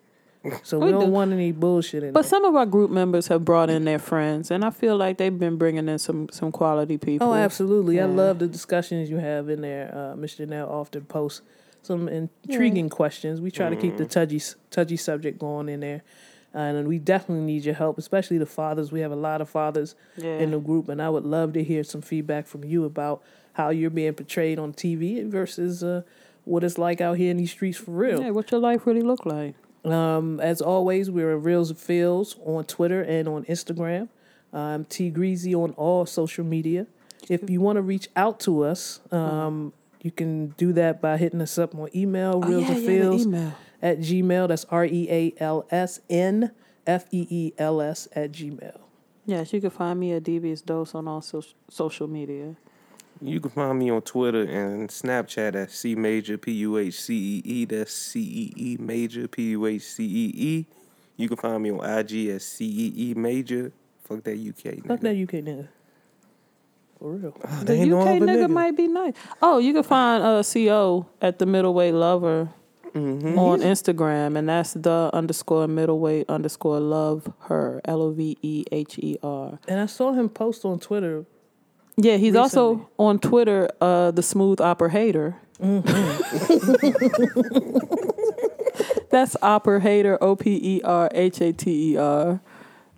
So we, We don't do. want any bullshit in there. But there. some of our group members have brought in their friends, and I feel like they've been bringing in some some quality people. Oh, absolutely. I love the discussions you have in there. Uh, Mr. Janelle often posts some intriguing questions. We try to keep the touchy, touchy subject going in there. And we definitely need your help, especially the fathers. We have a lot of fathers Yeah. in the group, and I would love to hear some feedback from you about how you're being portrayed on TV versus uh, what it's like out here in these streets for real. Yeah, what your life really look like. Um, as always, we're at Reels and Feels on Twitter and on Instagram. I'm T Greasy on all social media. If you want to reach out to us, um, you can do that by hitting us up on email, Oh, Reels yeah, and yeah, Feels email. at Gmail. That's R E A L S N F E E L S at Gmail. Yes, you can find me at Devious Dose on all so- social media. You can find me on Twitter and Snapchat at C Major P U H C E E. That's C E E Major P U H C E E. You can find me on IG as C E E Major. Fuck that UK. Fuck that UK nigga. For real. Ah, The they ain't no UK nigga, nigga. might be nice. Oh, you can find uh, CO at the middleweight lover Mm-hmm. on Instagram, and that's the underscore middleweight underscore love her L O V E H E R. And I saw him post on Twitter. Yeah, he's Recently. also on Twitter, uh, the smooth opera hater. That's opera hater, O P E R H A T E R.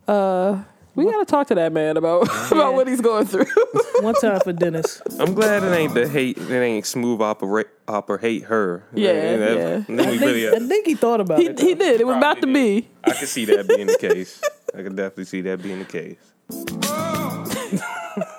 Uh, we gotta talk to that man about about what he's going through. One time for Dennis. I'm glad it ain't the hate. It ain't smooth opera opera hate her. Yeah, And that- yeah. and then I we think, really, uh, I think he thought about he, it. he did. It was about to Probably be. I can see that being the case. I can definitely see that being the case.